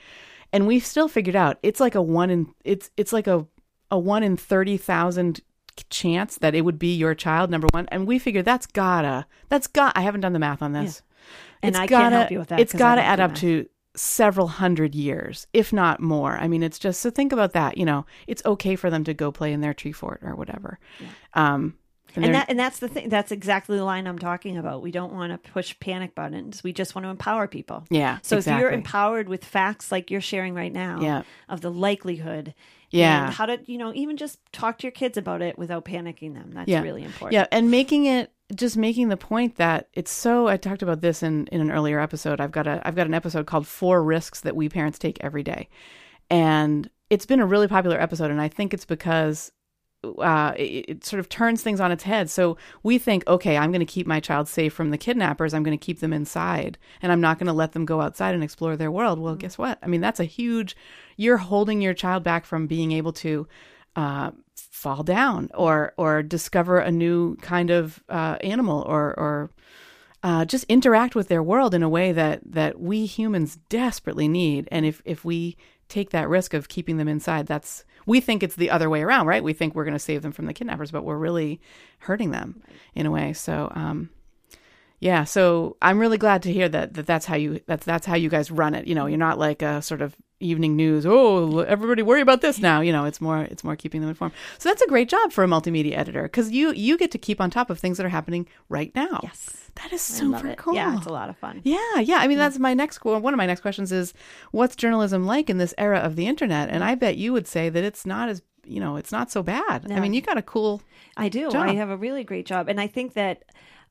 Speaker 1: And we've still figured out it's like a one in it's it's like a a one in 30,000 chance that it would be your child number 1 and we figured that's gotta that's got I haven't done the math on this.
Speaker 3: And
Speaker 1: It's
Speaker 3: I can't
Speaker 1: gotta-
Speaker 3: help you with that
Speaker 1: It's
Speaker 3: 'cause I
Speaker 1: got to add up
Speaker 3: math.
Speaker 1: to several hundred years, if not more. I mean, it's just so think about that. You know, it's okay for them to go play in their tree fort or whatever. Um,
Speaker 3: and
Speaker 1: they're-
Speaker 3: that and that's the thing. That's exactly the line I'm talking about. We don't want to push panic buttons. We just want to empower people.
Speaker 1: yeah.
Speaker 3: So if you're empowered with facts like you're sharing right now
Speaker 1: Yeah.
Speaker 3: of the likelihood,
Speaker 1: Yeah.
Speaker 3: and how to you know even just talk to your kids about it without panicking them. That's
Speaker 1: Yeah.
Speaker 3: really important.
Speaker 1: Yeah, and making it just making the point that it's so I talked about this in in an earlier episode. I've got a I've got an episode called Four Risks That We Parents Take Every Day. And it's been a really popular episode and I think it's because uh, it, it sort of turns things on its head. So we think, okay, I'm going to keep my child safe from the kidnappers. I'm going to keep them inside, and I'm not going to let them go outside and explore their world. Well, guess what? I mean, that's a huge. You're holding your child back from being able to uh, fall down or or discover a new kind of uh, animal or or uh, just interact with their world in a way that that we humans desperately need. And if if we take that risk of keeping them inside, that's we think it's the other way around, right? We think we're going to save them from the kidnappers, but we're really hurting them in a way. So, um, yeah. So I'm really glad to hear that, that that's how you that's that's how you guys run it. You know, you're not like a sort of evening news. Oh, everybody worry about this now. You know, it's more it's more keeping them informed. So that's a great job for a multimedia editor because you you get to keep on top of things that are happening right now.
Speaker 3: Yes.
Speaker 1: That is super cool.
Speaker 3: Yeah, it's a lot of fun.
Speaker 1: Yeah, yeah. I mean, that's my next one of my next questions is what's journalism like in this era of the internet? And I bet you would say that it's not as you know, it's not so bad. I mean, you got a cool.
Speaker 3: I do.
Speaker 1: job.
Speaker 3: I have a really great job. And I think that,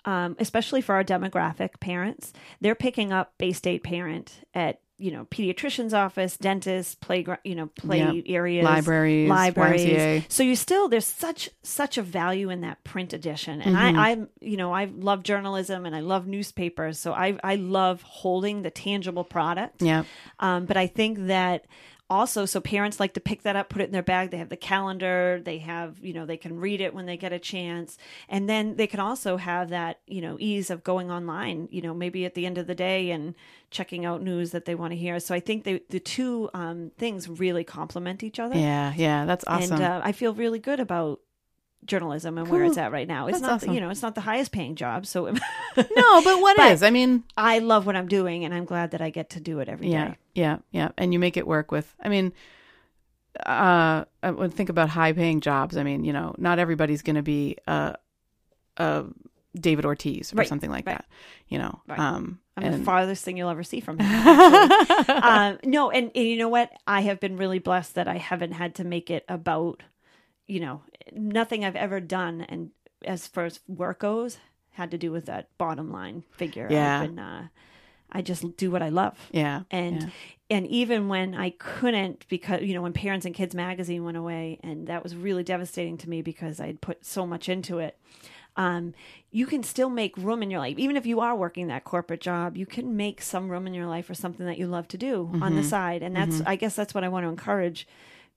Speaker 3: um, especially for our demographic parents, they're picking up Bay State Parent at, you know, pediatrician's office, dentist, playground, you know, play
Speaker 1: Yep.
Speaker 3: areas,
Speaker 1: Libraries,
Speaker 3: libraries.
Speaker 1: YMCA.
Speaker 3: So you still, there's such, such a value in that print edition. And
Speaker 1: Mm-hmm.
Speaker 3: I, I'm, you know, I love journalism and I love newspapers. So I, I love holding the tangible product.
Speaker 1: Yeah,
Speaker 3: Um, but I think that also, so parents like to pick that up, put it in their bag. They have the calendar. They have, you know, they can read it when they get a chance. And then they can also have that, you know, ease of going online, you know, maybe at the end of the day and checking out news that they want to hear. So I think they, the two um, things really complement each other.
Speaker 1: yeah, yeah. That's awesome.
Speaker 3: And uh, I feel really good about journalism and where it's at right now. It's
Speaker 1: That's
Speaker 3: not,
Speaker 1: awesome.
Speaker 3: you know, it's not the highest paying job. So <laughs>
Speaker 1: no, but what is?
Speaker 3: But-
Speaker 1: I mean,
Speaker 3: I love what I'm doing and I'm glad that I get to do it every day.
Speaker 1: yeah, yeah, yeah. And you make it work with. I mean, uh, I would think about high-paying jobs. I mean, you know, not everybody's going to be a, a David Ortiz or
Speaker 3: Right,
Speaker 1: something like
Speaker 3: right.
Speaker 1: that. You know,
Speaker 3: Right.
Speaker 1: um,
Speaker 3: I'm the farthest thing you'll ever see from him. <laughs> um, no, and, and you know what? I have been really blessed that I haven't had to make it about, you know, nothing I've ever done, and as far as work goes, had to do with that bottom line figure.
Speaker 1: Yeah.
Speaker 3: Been, uh, I just do what I love.
Speaker 1: yeah,
Speaker 3: And
Speaker 1: yeah.
Speaker 3: and even when I couldn't because you know when Parents and Kids magazine went away and that was really devastating to me because I had put so much into it. Um, you can still make room in your life, even if you are working that corporate job. You can make some room in your life for something that you love to do on
Speaker 1: Mm-hmm.
Speaker 3: the side, and that's I guess that's what I want to encourage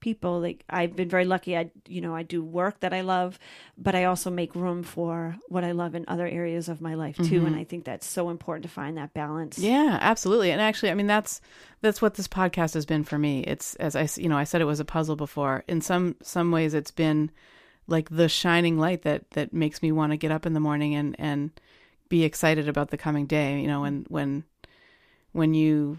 Speaker 3: people. Like I've been very lucky. I you know I do work that I love, but I also make room for what I love in other areas of my life too. And I think that's so important to find that balance.
Speaker 1: Mm-hmm. Yeah, absolutely. And actually, I mean that's that's what this podcast has been for me. It's as I you know, I said it was a puzzle before. In some some ways it's been like the shining light that that makes me want to get up in the morning and and be excited about the coming day. You know, when when when you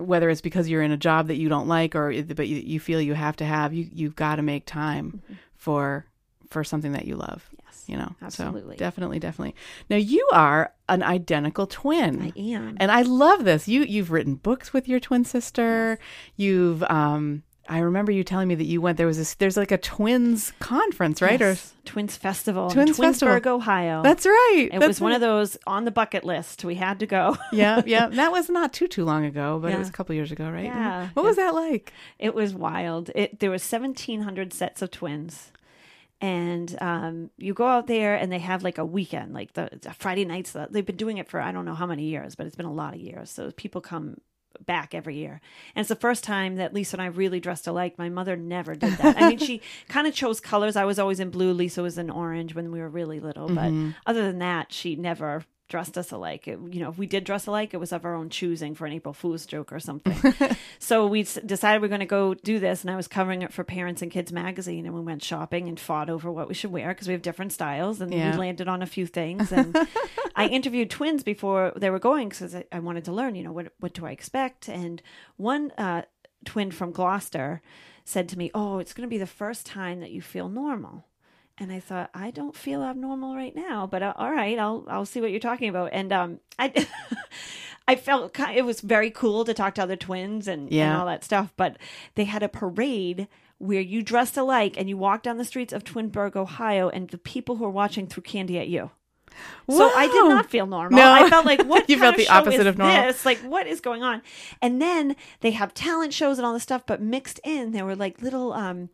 Speaker 1: whether it's because you're in a job that you don't like or but you, you feel you have to have you you've got to make time
Speaker 3: Mm-hmm.
Speaker 1: for for something that you love.
Speaker 3: Yes.
Speaker 1: You know,
Speaker 3: Absolutely.
Speaker 1: So definitely, definitely. Now you are an identical twin.
Speaker 3: I am.
Speaker 1: And I love this. You you've written books with your twin sister. You've um I remember you telling me that you went there was this there's like a twins conference, right?
Speaker 3: Yes. Twins Festival. in
Speaker 1: Twins Festival.
Speaker 3: Twinsburg, Ohio.
Speaker 1: That's right.
Speaker 3: it
Speaker 1: That's
Speaker 3: was one of those on the bucket list. We had to go. <laughs>
Speaker 1: Yeah, yeah. That was not too too long ago, but it was a couple years ago, right?
Speaker 3: Yeah.
Speaker 1: What was that like?
Speaker 3: It was wild. It there was seventeen hundred sets of twins, and um, you go out there and they have like a weekend, like the a Friday nights. They've been doing it for I don't know how many years, but it's been a lot of years. So people come back every year, and it's the first time that Lisa and I really dressed alike. My mother never did that. I mean, she <laughs> kind of chose colors. I was always in blue. Lisa was in orange when we were really little, but mm-hmm. other than that, she never dressed us alike. It, you know, if we did dress alike, it was of our own choosing for an April Fool's joke or something. <laughs> so we decided we are going to go do this, and I was covering it for Parents and Kids magazine, and we went shopping and fought over what we should wear because we have different styles, and
Speaker 1: Yeah.
Speaker 3: we landed on a few things. <laughs> And I interviewed twins before they were going because I, I wanted to learn, you know, what what do I expect? And one uh, twin from Gloucester said to me, "Oh, it's going to be the first time that you feel normal." And I thought, I don't feel abnormal right now, but uh, all right, I'll I'll see what you're talking about. And um, I <laughs> I felt ki it was very cool to talk to other twins and, and all that stuff. But they had a parade where you dressed alike and you walked down the streets of Twinsburg, Ohio, and the people who were watching threw candy at you. So I did not feel normal.
Speaker 1: No.
Speaker 3: I felt like <laughs> what
Speaker 1: You
Speaker 3: kind
Speaker 1: felt
Speaker 3: of
Speaker 1: the opposite of normal.
Speaker 3: This? Like what is going on? And then they have talent shows and all this stuff, but mixed in there were like little um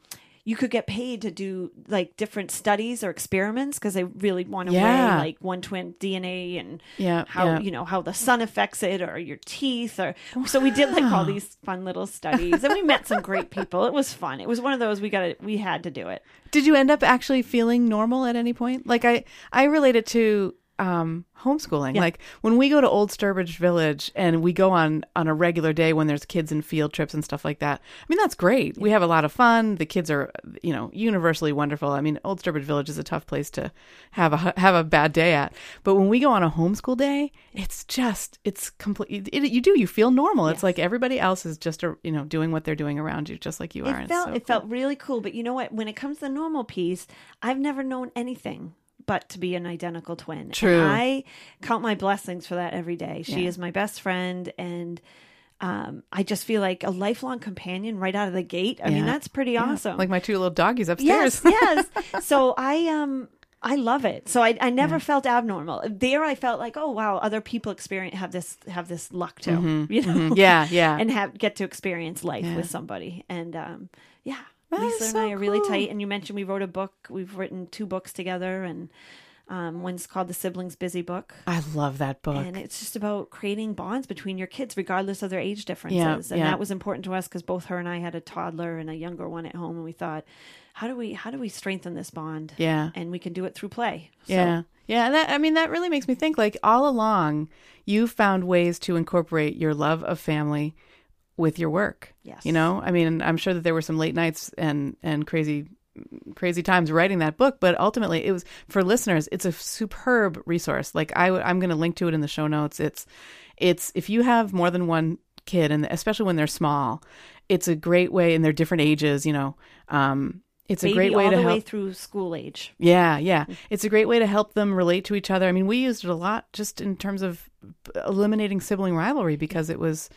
Speaker 3: you could get paid to do like different studies or experiments because they really want to
Speaker 1: Yeah.
Speaker 3: weigh like one twin DNA and
Speaker 1: Yeah,
Speaker 3: how
Speaker 1: yeah.
Speaker 3: you know how the sun affects it or your teeth or so we did like all these fun little studies and we met some great people. It was fun. It was one of those we got to we had to do it.
Speaker 1: Did you end up actually feeling normal at any point? Like I, I relate it to um, homeschooling.
Speaker 3: Yeah.
Speaker 1: Like when we go to Old Sturbridge Village and we go on on a regular day when there's kids and field trips and stuff like that. I mean, that's great. We have a lot of fun. The kids are, you know, universally wonderful. I mean, Old Sturbridge Village is a tough place to have a <laughs> have a bad day at. But when we go on a homeschool day, it's just it's complete. It, you do you feel normal. It's like everybody else is just, a, you know, doing what they're doing around you, just like you are.
Speaker 3: It
Speaker 1: and
Speaker 3: felt
Speaker 1: so
Speaker 3: it
Speaker 1: cool.
Speaker 3: felt really cool, but you know what? When it comes to the normal piece, I've never known anything but to be an identical twin.
Speaker 1: True.
Speaker 3: And I count my blessings for that every day. She
Speaker 1: Yeah.
Speaker 3: is my best friend and um, I just feel like a lifelong companion right out of the gate. I mean, that's pretty awesome.
Speaker 1: Like my two little doggies upstairs.
Speaker 3: Yes, yes. <laughs> So I um I love it. So I, I never felt abnormal. There I felt like, oh wow, other people experience have this have this luck too. <laughs> You know?
Speaker 1: Mhm. Yeah, yeah.
Speaker 3: And have get to experience life
Speaker 1: Yeah.
Speaker 3: with somebody. And um yeah.
Speaker 1: That
Speaker 3: Lisa
Speaker 1: is
Speaker 3: and I are really
Speaker 1: cool.
Speaker 3: tight. And you mentioned we wrote a book. We've written two books together and um, one's called The Siblings Busy Book.
Speaker 1: I love that book.
Speaker 3: And it's just about creating bonds between your kids, regardless of their age differences. and
Speaker 1: yeah.
Speaker 3: that was important to us because both her and I had a toddler and a younger one at home, and we thought, how do we how do we strengthen this bond?
Speaker 1: yeah.
Speaker 3: And we can do it through play. So,
Speaker 1: Yeah. Yeah, that I mean that really makes me think like all along you found ways to incorporate your love of family with your work.
Speaker 3: Yes.
Speaker 1: You know? I mean, I'm sure that there were some late nights and and crazy crazy times writing that book, but ultimately it was for listeners, it's a superb resource. Like I w- I'm going to link to it in the show notes. It's it's if you have more than one kid and especially when they're small, it's a great way and they're different ages, you know. Um it's a great way
Speaker 3: all
Speaker 1: to
Speaker 3: the
Speaker 1: help
Speaker 3: way through school age.
Speaker 1: yeah, yeah. It's a great way to help them relate to each other. I mean, we used it a lot just in terms of eliminating sibling rivalry because it was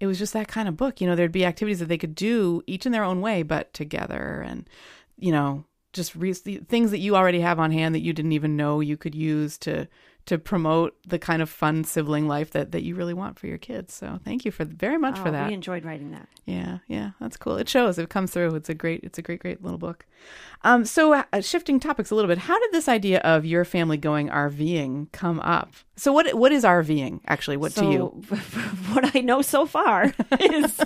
Speaker 1: it was just that kind of book. You know, there'd be activities that they could do each in their own way but together and you know, just re- things that you already have on hand that you didn't even know you could use to to promote the kind of fun sibling life that that you really want for your kids. So, thank you for very much for
Speaker 3: Oh,
Speaker 1: that.
Speaker 3: We enjoyed writing that.
Speaker 1: Yeah, yeah, that's cool. It shows. It comes through. It's a great. It's a great, great little book. Um, so uh, shifting topics a little bit, how did this idea of your family going RVing come up? So what what is RVing actually? What
Speaker 3: so,
Speaker 1: to you? <laughs>
Speaker 3: what I know so far <laughs> is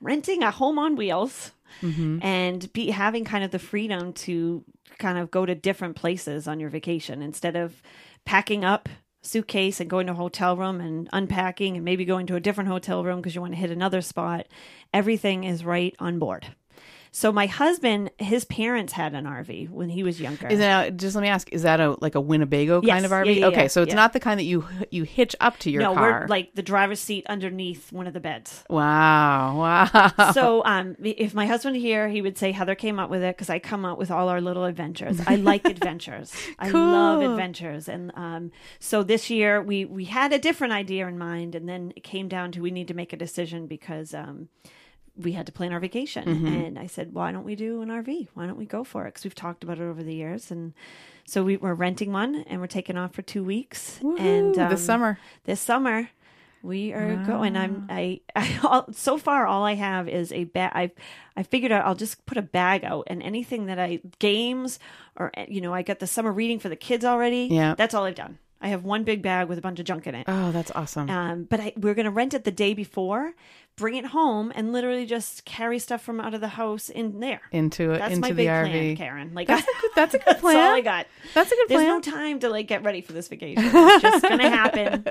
Speaker 3: renting a home on wheels
Speaker 1: Mm-hmm.
Speaker 3: and be having kind of the freedom to kind of go to different places on your vacation instead of packing up suitcase and going to a hotel room and unpacking and maybe going to a different hotel room because you want to hit another spot everything is right on board So my husband, his parents had an RV when he was younger.
Speaker 1: Is that just let me ask? Is that a like a Winnebago
Speaker 3: Yes.
Speaker 1: kind of RV?
Speaker 3: Yeah, yeah,
Speaker 1: okay,
Speaker 3: yeah,
Speaker 1: so it's not the kind that you you hitch up to your
Speaker 3: no,
Speaker 1: car.
Speaker 3: we're like the driver's seat underneath one of the beds.
Speaker 1: wow, wow.
Speaker 3: so um, if my husband here, he would say Heather came up with it because I come up with all our little adventures. I like <laughs> adventures. I love adventures, and um, so this year we we had a different idea in mind, and then it came down to we need to make a decision because. Um, we had to plan our vacation,
Speaker 1: Mm-hmm.
Speaker 3: and I said, "Why don't we do an RV? Why don't we go for it? Because we've talked about it over the years." And so we were renting one, and we're taking off for two weeks. and
Speaker 1: Woohoo,
Speaker 3: um,
Speaker 1: this summer.
Speaker 3: this summer we are going i'm i, <laughs> I all, so far all i have is a bag i i figured out i'll just put a bag out and anything that i games or you know i got the summer reading for the kids already
Speaker 1: Yeah.
Speaker 3: that's all i've done i have one big bag with a bunch of junk in it
Speaker 1: Oh, that's awesome.
Speaker 3: um, but I, we're going to rent it the day before bring it home and literally just carry stuff from out of the house in there
Speaker 1: into it,
Speaker 3: that's
Speaker 1: into
Speaker 3: my
Speaker 1: the
Speaker 3: big
Speaker 1: RV.
Speaker 3: plan karen like
Speaker 1: That's a good. That's a <laughs> good
Speaker 3: that's
Speaker 1: plan.
Speaker 3: all i got
Speaker 1: That's a good
Speaker 3: there's
Speaker 1: plan.
Speaker 3: There's no time to like get ready for this vacation it's just going <laughs> to happen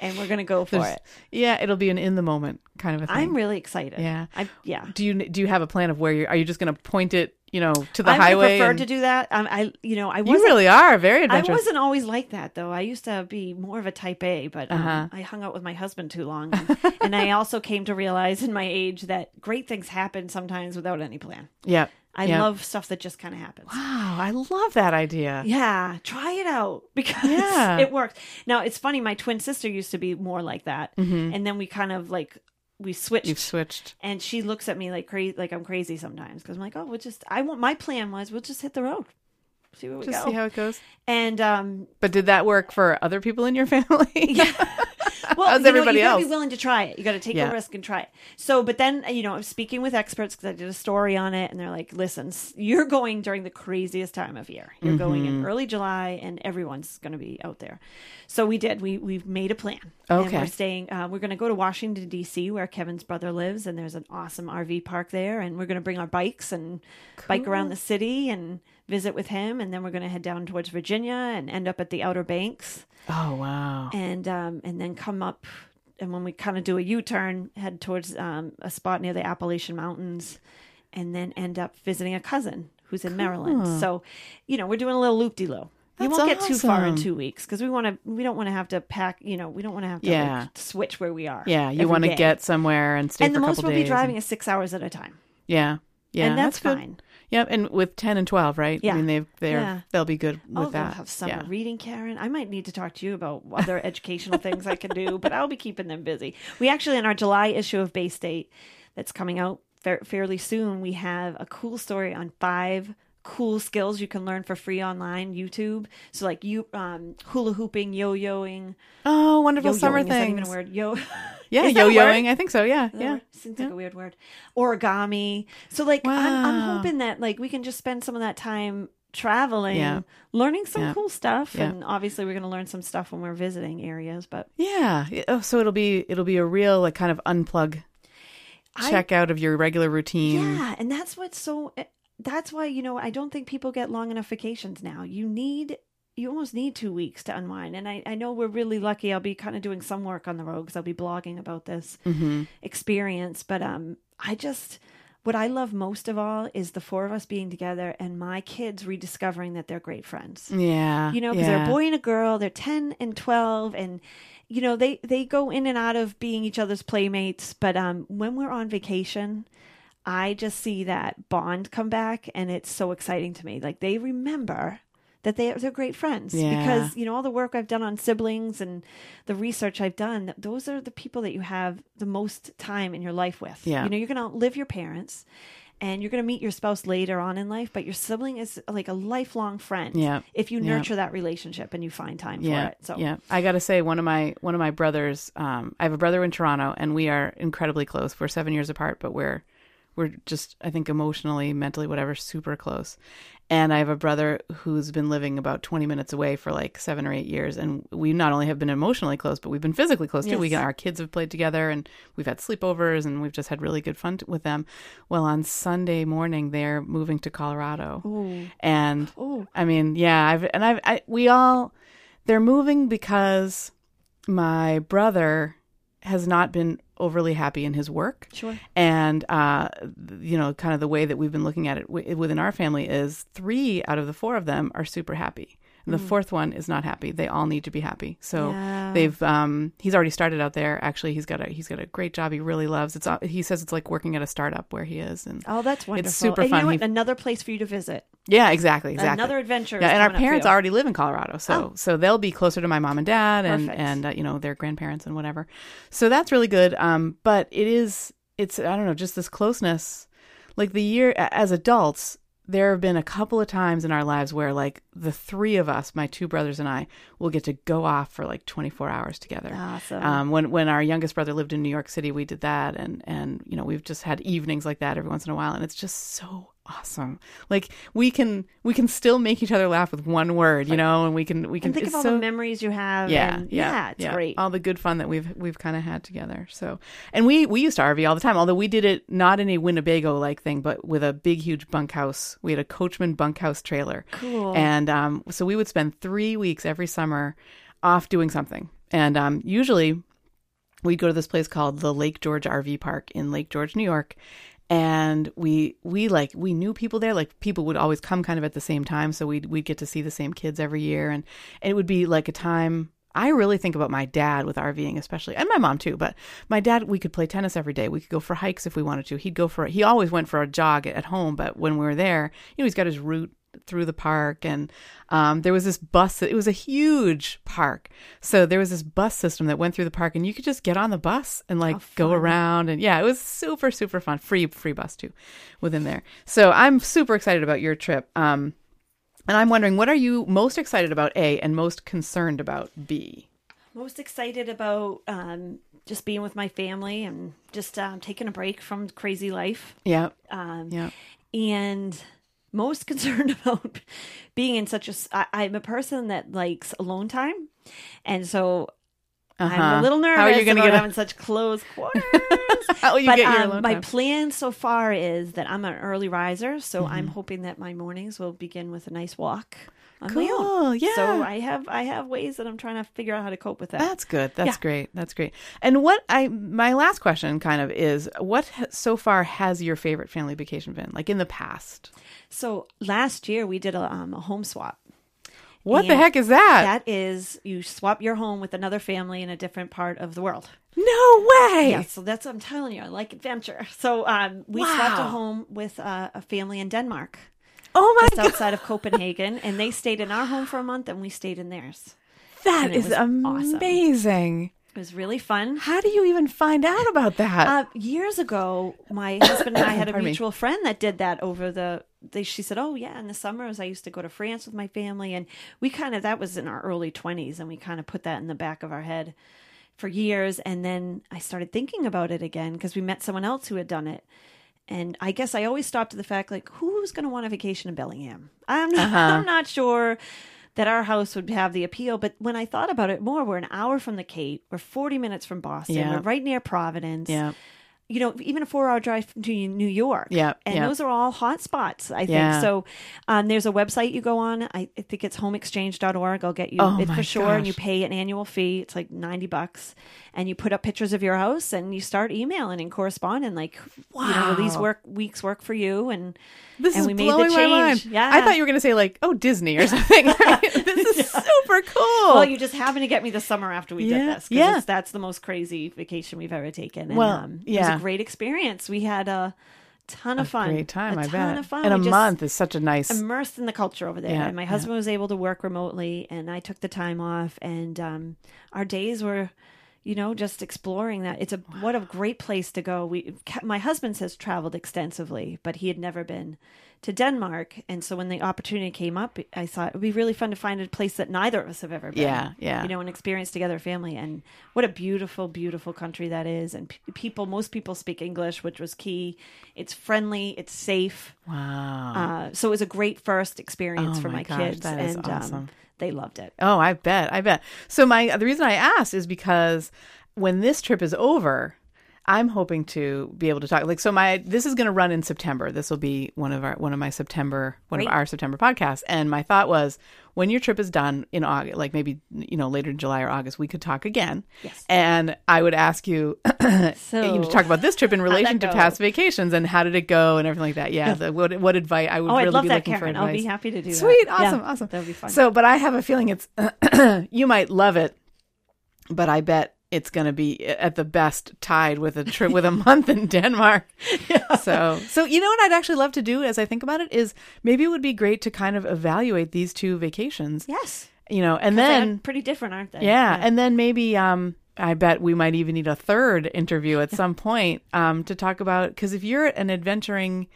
Speaker 3: and we're going to go for
Speaker 1: There's-
Speaker 3: it
Speaker 1: Yeah, it'll be an in the moment kind of a thing.
Speaker 3: I'm really excited.
Speaker 1: Yeah.
Speaker 3: I yeah.
Speaker 1: do you do you have a plan of where you are you just going to point it, you know, to the
Speaker 3: I
Speaker 1: highway?
Speaker 3: prefer
Speaker 1: and-
Speaker 3: to do that. Um, I you know I
Speaker 1: you
Speaker 3: wasn't
Speaker 1: really are very
Speaker 3: I wasn't always like that though. I used to be more of a type A, but um,
Speaker 1: Uh-huh.
Speaker 3: I hung out with my husband too long, and, <laughs> and I also came to realize in my age that great things happen sometimes without any plan.
Speaker 1: yeah.
Speaker 3: I
Speaker 1: yeah.
Speaker 3: love stuff that just kind of happens.
Speaker 1: Wow, I love that idea.
Speaker 3: Yeah, try it out <laughs> because
Speaker 1: Yeah.
Speaker 3: it works. Now it's funny. My twin sister used to be more like that, and then we kind of like we switched.
Speaker 1: You've switched.
Speaker 3: and she looks at me like crazy, like I'm crazy sometimes because I'm like, oh, we'll just. I want my plan was we'll just hit the road, see where we
Speaker 1: Just
Speaker 3: go.
Speaker 1: see how it goes.
Speaker 3: and um,
Speaker 1: But did that work for other people in your <laughs> family?
Speaker 3: yeah. Well,
Speaker 1: How's
Speaker 3: you know,
Speaker 1: everybody
Speaker 3: you gotta
Speaker 1: else?
Speaker 3: be willing to try it. You got to take
Speaker 1: Yeah.
Speaker 3: a risk and try it. So, but then you know, I'm speaking with experts because I did a story on it, and they're like, "Listen, you're going during the craziest time of year. You're going
Speaker 1: Mm-hmm.
Speaker 3: in early July, and everyone's going to be out there." So we did. We we've made a plan. And
Speaker 1: Okay.
Speaker 3: we're staying. Uh, we're going to go to Washington D.C., where Kevin's brother lives, and there's an awesome RV park there, and we're going to bring our bikes and bike around the city and visit with him, and then we're going to head down towards Virginia and end up at the Outer Banks
Speaker 1: Oh wow.
Speaker 3: and um, and then come up and when we kind of do a U-turn, head towards um, a spot near the Appalachian Mountains, and then end up visiting a cousin who's in Maryland. So, you know, we're doing a little loop de loop. You
Speaker 1: That's
Speaker 3: won't get too far in two weeks because we want to. We don't want to have to pack. You know, we don't want to have to
Speaker 1: Yeah.
Speaker 3: like, switch where we are.
Speaker 1: Yeah, you want to get somewhere and stay
Speaker 3: And the most we'll be driving is six hours at a time,
Speaker 1: Yeah. Yeah.
Speaker 3: and that's,
Speaker 1: good.
Speaker 3: fine.
Speaker 1: Yep, and with ten and twelve, right?
Speaker 3: Yeah.
Speaker 1: I mean, they've they're
Speaker 3: Yeah.
Speaker 1: they'll be good with
Speaker 3: Oh,
Speaker 1: that.
Speaker 3: have summer
Speaker 1: yeah.
Speaker 3: reading, Karen. I might need to talk to you about other educational things I can do, <laughs> but I'll be keeping them busy. We actually, in our July issue of Bay State, that's coming out fa- fairly soon, we have a cool story on five cool skills you can learn for free online YouTube. So like you, um, hula hooping, yo-yoing,
Speaker 1: Oh, wonderful summer
Speaker 3: yo-yoing, is that even a word? Yo, <laughs>
Speaker 1: Yeah,
Speaker 3: Is that a
Speaker 1: yo-yoing. I think so. Yeah, yeah.
Speaker 3: Seems like a weird word. Origami. So like I'm, I'm hoping that like we can just spend some of that time traveling,
Speaker 1: Yeah.
Speaker 3: learning some
Speaker 1: Yeah.
Speaker 3: cool stuff,
Speaker 1: Yeah.
Speaker 3: and obviously we're going to learn some stuff when we're visiting areas. But
Speaker 1: Yeah. Yeah. Oh, so it'll be it'll be a real like kind of unplug
Speaker 3: I-
Speaker 1: check out of your regular routine.
Speaker 3: yeah, and that's what's so. That's why you know I don't think people get long enough vacations now. You need. You almost need two weeks to unwind. And I, I know we're really lucky. I'll be kind of doing some work on the road because I'll be blogging about this.
Speaker 1: hmm
Speaker 3: experience but um i just what i love most of all is the four of us being together and my kids rediscovering that they're great friends
Speaker 1: Yeah.
Speaker 3: you know because
Speaker 1: yeah.
Speaker 3: they're a boy and a girl they're 10 and 12 and you know they they go in and out of being each other's playmates but um when we're on vacation i just see that bond come back and it's so exciting to me like they remember that they they're great friends
Speaker 1: Yeah.
Speaker 3: because you know all the work I've done on siblings and the research I've done those are the people that you have the most time in your life with
Speaker 1: Yeah.
Speaker 3: you know you're going to outlive your parents and you're going to meet your spouse later on in life but your sibling is like a lifelong friend
Speaker 1: Yeah.
Speaker 3: if you
Speaker 1: Yeah.
Speaker 3: nurture that relationship and you find time
Speaker 1: yeah,
Speaker 3: for it so
Speaker 1: yeah. I got to say, one of my one of my brothers. Um, I have a brother in Toronto, and we are incredibly close. We're seven years apart, but we're we're just I think emotionally, mentally, whatever, super close. And I have a brother who's been living about twenty minutes away for like seven or eight years, and we not only have been emotionally close, but we've been physically close too. We our kids have played together, and we've had sleepovers, and we've just had really good fun t- with them. Well, on Sunday morning, they're moving to Colorado,
Speaker 3: Ooh.
Speaker 1: and
Speaker 3: Ooh.
Speaker 1: I mean, yeah, I've and I've I, we all they're moving because my brother has not been overly happy in his work.
Speaker 3: Sure.
Speaker 1: And, uh, you know, kind of the way that we've been looking at it w- within our family is three out of the four of them are super happy. And the fourth one is not happy. They all need to be happy. So
Speaker 3: Yeah.
Speaker 1: they've um, he's already started out there. Actually, he's got a he's got a great job. He really loves. It's uh, he says it's like working at a startup where he is. And
Speaker 3: Oh, that's wonderful.
Speaker 1: It's super
Speaker 3: and You
Speaker 1: fun.
Speaker 3: know what?
Speaker 1: He-
Speaker 3: Another place for you to visit.
Speaker 1: yeah, exactly, exactly.
Speaker 3: Another adventure.
Speaker 1: Yeah, and our
Speaker 3: coming up for
Speaker 1: parents already live in Colorado, so so they'll be closer to my mom and dad, and
Speaker 3: Perfect.
Speaker 1: and uh, you know their grandparents and whatever. So that's really good. Um, but it is it's I don't know just this closeness, like the year as adults. There have been a couple of times in our lives where, like, the three of us, my two brothers and I, will get to go off for like 24 hours together.
Speaker 3: Awesome.
Speaker 1: Um, when when our youngest brother lived in New York City, we did that, and and you know we've just had evenings like that every once in a while, and it's just so awesome. Like we can we can still make each other laugh with one word, you know, and we can we can
Speaker 3: and think of all
Speaker 1: so,
Speaker 3: the memories you have.
Speaker 1: yeah,
Speaker 3: and
Speaker 1: yeah,
Speaker 3: it's
Speaker 1: yeah.
Speaker 3: great.
Speaker 1: All the good fun that we've we've kind of had together. So, and we we used to RV all the time. Although we did it not in a Winnebago like thing, but with a big huge bunkhouse. We had a Coachmen bunkhouse trailer.
Speaker 3: Cool.
Speaker 1: And um, so we would spend three weeks every summer off doing something. And um, usually we'd go to this place called the Lake George RV Park in Lake George, New York. And we we like we knew people there. Like people would always come kind of at the same time, so we'd we'd get to see the same kids every year, and, and it would be like a time. I really think about my dad with RVing, especially, and my mom too. But my dad, we could play tennis every day. We could go for hikes if we wanted to. He'd go for he always went for a jog at home, but when we were there, you know, he's got his route through the park and um, there was this bus it was a huge park. So there was this bus system that went through the park and you could just get on the bus and like go around and yeah it was super super fun. Free free bus too within there. So i'm super excited about your trip um, and i'm wondering what are you most excited about a and most concerned about b?
Speaker 3: Most excited about um, just being with my family and just um, taking a break from crazy life.
Speaker 1: yeah.
Speaker 3: Um,
Speaker 1: yeah.
Speaker 3: and most <laughs> concerned about being in such a I, i'm a person that likes alone time and so i'm
Speaker 1: Uh-huh.
Speaker 3: a little nervous
Speaker 1: how are you gonna
Speaker 3: about
Speaker 1: get
Speaker 3: having such close <laughs> quarters
Speaker 1: how will you
Speaker 3: but
Speaker 1: get your
Speaker 3: um,
Speaker 1: alone
Speaker 3: my
Speaker 1: time?
Speaker 3: plan so far is that i'm an early riser so
Speaker 1: Mm-hmm.
Speaker 3: i'm hoping that my mornings will begin with a nice walk on my own
Speaker 1: cool yeah
Speaker 3: so i have i have ways that i'm trying to figure out how to cope with that
Speaker 1: That's good. That's
Speaker 3: Yeah.
Speaker 1: great. That's great. And what I my last question kind of is what so far has your favorite family vacation been? Like in the past.
Speaker 3: so last year we did a, um, a home swap
Speaker 1: What the heck is that?
Speaker 3: that is you swap your home with another family in a different part of the world
Speaker 1: no way.
Speaker 3: Yeah, so that's what I'm telling you. I like adventure. So um, we swapped a home with uh, a family in Denmark,
Speaker 1: Oh my
Speaker 3: just
Speaker 1: god.
Speaker 3: outside of Copenhagen, and they stayed in our home for a month, and we stayed in theirs.
Speaker 1: That is
Speaker 3: and it
Speaker 1: is
Speaker 3: was awesome.
Speaker 1: amazing.
Speaker 3: It was really fun.
Speaker 1: How do you even find out about that?
Speaker 3: Uh, years ago, my <coughs> husband and I had a
Speaker 1: Pardon me.
Speaker 3: mutual friend that did that over the. They, she said, "Oh yeah, in the summers I used to go to France with my family, and we kind of that was in our early twenties, and we kind of put that in the back of our head for years. And then I started thinking about it again because we met someone else who had done it, and I guess I always stopped at the fact like, who's going to want a vacation in Bellingham? I'm not,
Speaker 1: Uh-huh.
Speaker 3: I'm not sure that our house would have the appeal. But when I thought about it more, we're an hour from the Cape, we're 40 minutes from Boston,
Speaker 1: Yeah.
Speaker 3: we're right near Providence
Speaker 1: yeah.
Speaker 3: You know, even a four hour drive to New York.
Speaker 1: Yeah,
Speaker 3: And
Speaker 1: yeah.
Speaker 3: those are all hot spots, I think.
Speaker 1: Yeah.
Speaker 3: So um, there's a website you go on. I, I think it's homeexchange.org. I'll get you
Speaker 1: Oh
Speaker 3: it for sure. And you pay an annual fee. It's like 90 bucks. And you put up pictures of your house and you start emailing and corresponding like, you know, will these work weeks work for you? And
Speaker 1: This
Speaker 3: and
Speaker 1: is
Speaker 3: we made
Speaker 1: blowing my mind.
Speaker 3: Yeah.
Speaker 1: I thought you were going to say like, oh, Disney or something. <laughs> this is <laughs> super cool.
Speaker 3: Well, you just happened to get me the summer after we
Speaker 1: Yeah,
Speaker 3: did this.
Speaker 1: yeah.
Speaker 3: that's the most crazy vacation we've ever taken. And,
Speaker 1: Well,
Speaker 3: um, it
Speaker 1: yeah.
Speaker 3: a great experience. We had a ton of fun.
Speaker 1: Great time,
Speaker 3: a
Speaker 1: I
Speaker 3: ton
Speaker 1: bet.
Speaker 3: of fun.
Speaker 1: And a
Speaker 3: We just
Speaker 1: month is such a nice.
Speaker 3: Immersed in the culture over there.
Speaker 1: Yeah,
Speaker 3: and my
Speaker 1: yeah.
Speaker 3: husband was able to work remotely, and I took the time off. And um, our days were, you know, just exploring that. It's a what a great place to go. We, my husband has traveled extensively, but he had never been to Denmark. And so when the opportunity came up, I thought it would be really fun to find a place that neither of us have ever been.
Speaker 1: Yeah, yeah.
Speaker 3: You know, and experience together, family. And what a beautiful, beautiful country that is. And p- people, most people speak English, which was key. It's friendly. It's safe.
Speaker 1: wow.
Speaker 3: Uh, so it was a great first experience
Speaker 1: Oh
Speaker 3: for
Speaker 1: my
Speaker 3: my,
Speaker 1: gosh,
Speaker 3: kids,
Speaker 1: that is
Speaker 3: and
Speaker 1: awesome.
Speaker 3: um, they loved it.
Speaker 1: Oh, I bet. I bet. So my the reason I asked is because when this trip is over, I'm hoping to be able to talk. Like, so my this is going to run in September. This will be one of our one of my September one of our September podcasts. And my thought was, when your trip is done in August, like maybe you know later in July or August, we could talk again.
Speaker 3: Yes.
Speaker 1: And I would ask you, <clears throat>
Speaker 3: So
Speaker 1: you know, to talk about this trip in <laughs> relation to past vacations and how did it go and everything like that. Yeah. The, what what advice I would
Speaker 3: Oh,
Speaker 1: really
Speaker 3: I'd love
Speaker 1: be
Speaker 3: that,
Speaker 1: looking
Speaker 3: Karen.
Speaker 1: for
Speaker 3: I'll be happy to do that.
Speaker 1: Sweet,
Speaker 3: Yeah,
Speaker 1: awesome, awesome.
Speaker 3: That would be fun.
Speaker 1: So, but I have a feeling it's <clears throat> you might love it, but I bet it's going to be at the best tied with a trip with a <laughs> month in Denmark. So, so you know what I'd actually love to do as I think about it is maybe it would be great to kind of evaluate these two vacations.
Speaker 3: yes.
Speaker 1: You know, and then
Speaker 3: pretty different, aren't they?
Speaker 1: yeah, and then maybe um I bet we might even need a third interview at <laughs> some point um to talk about cuz if you're an adventuring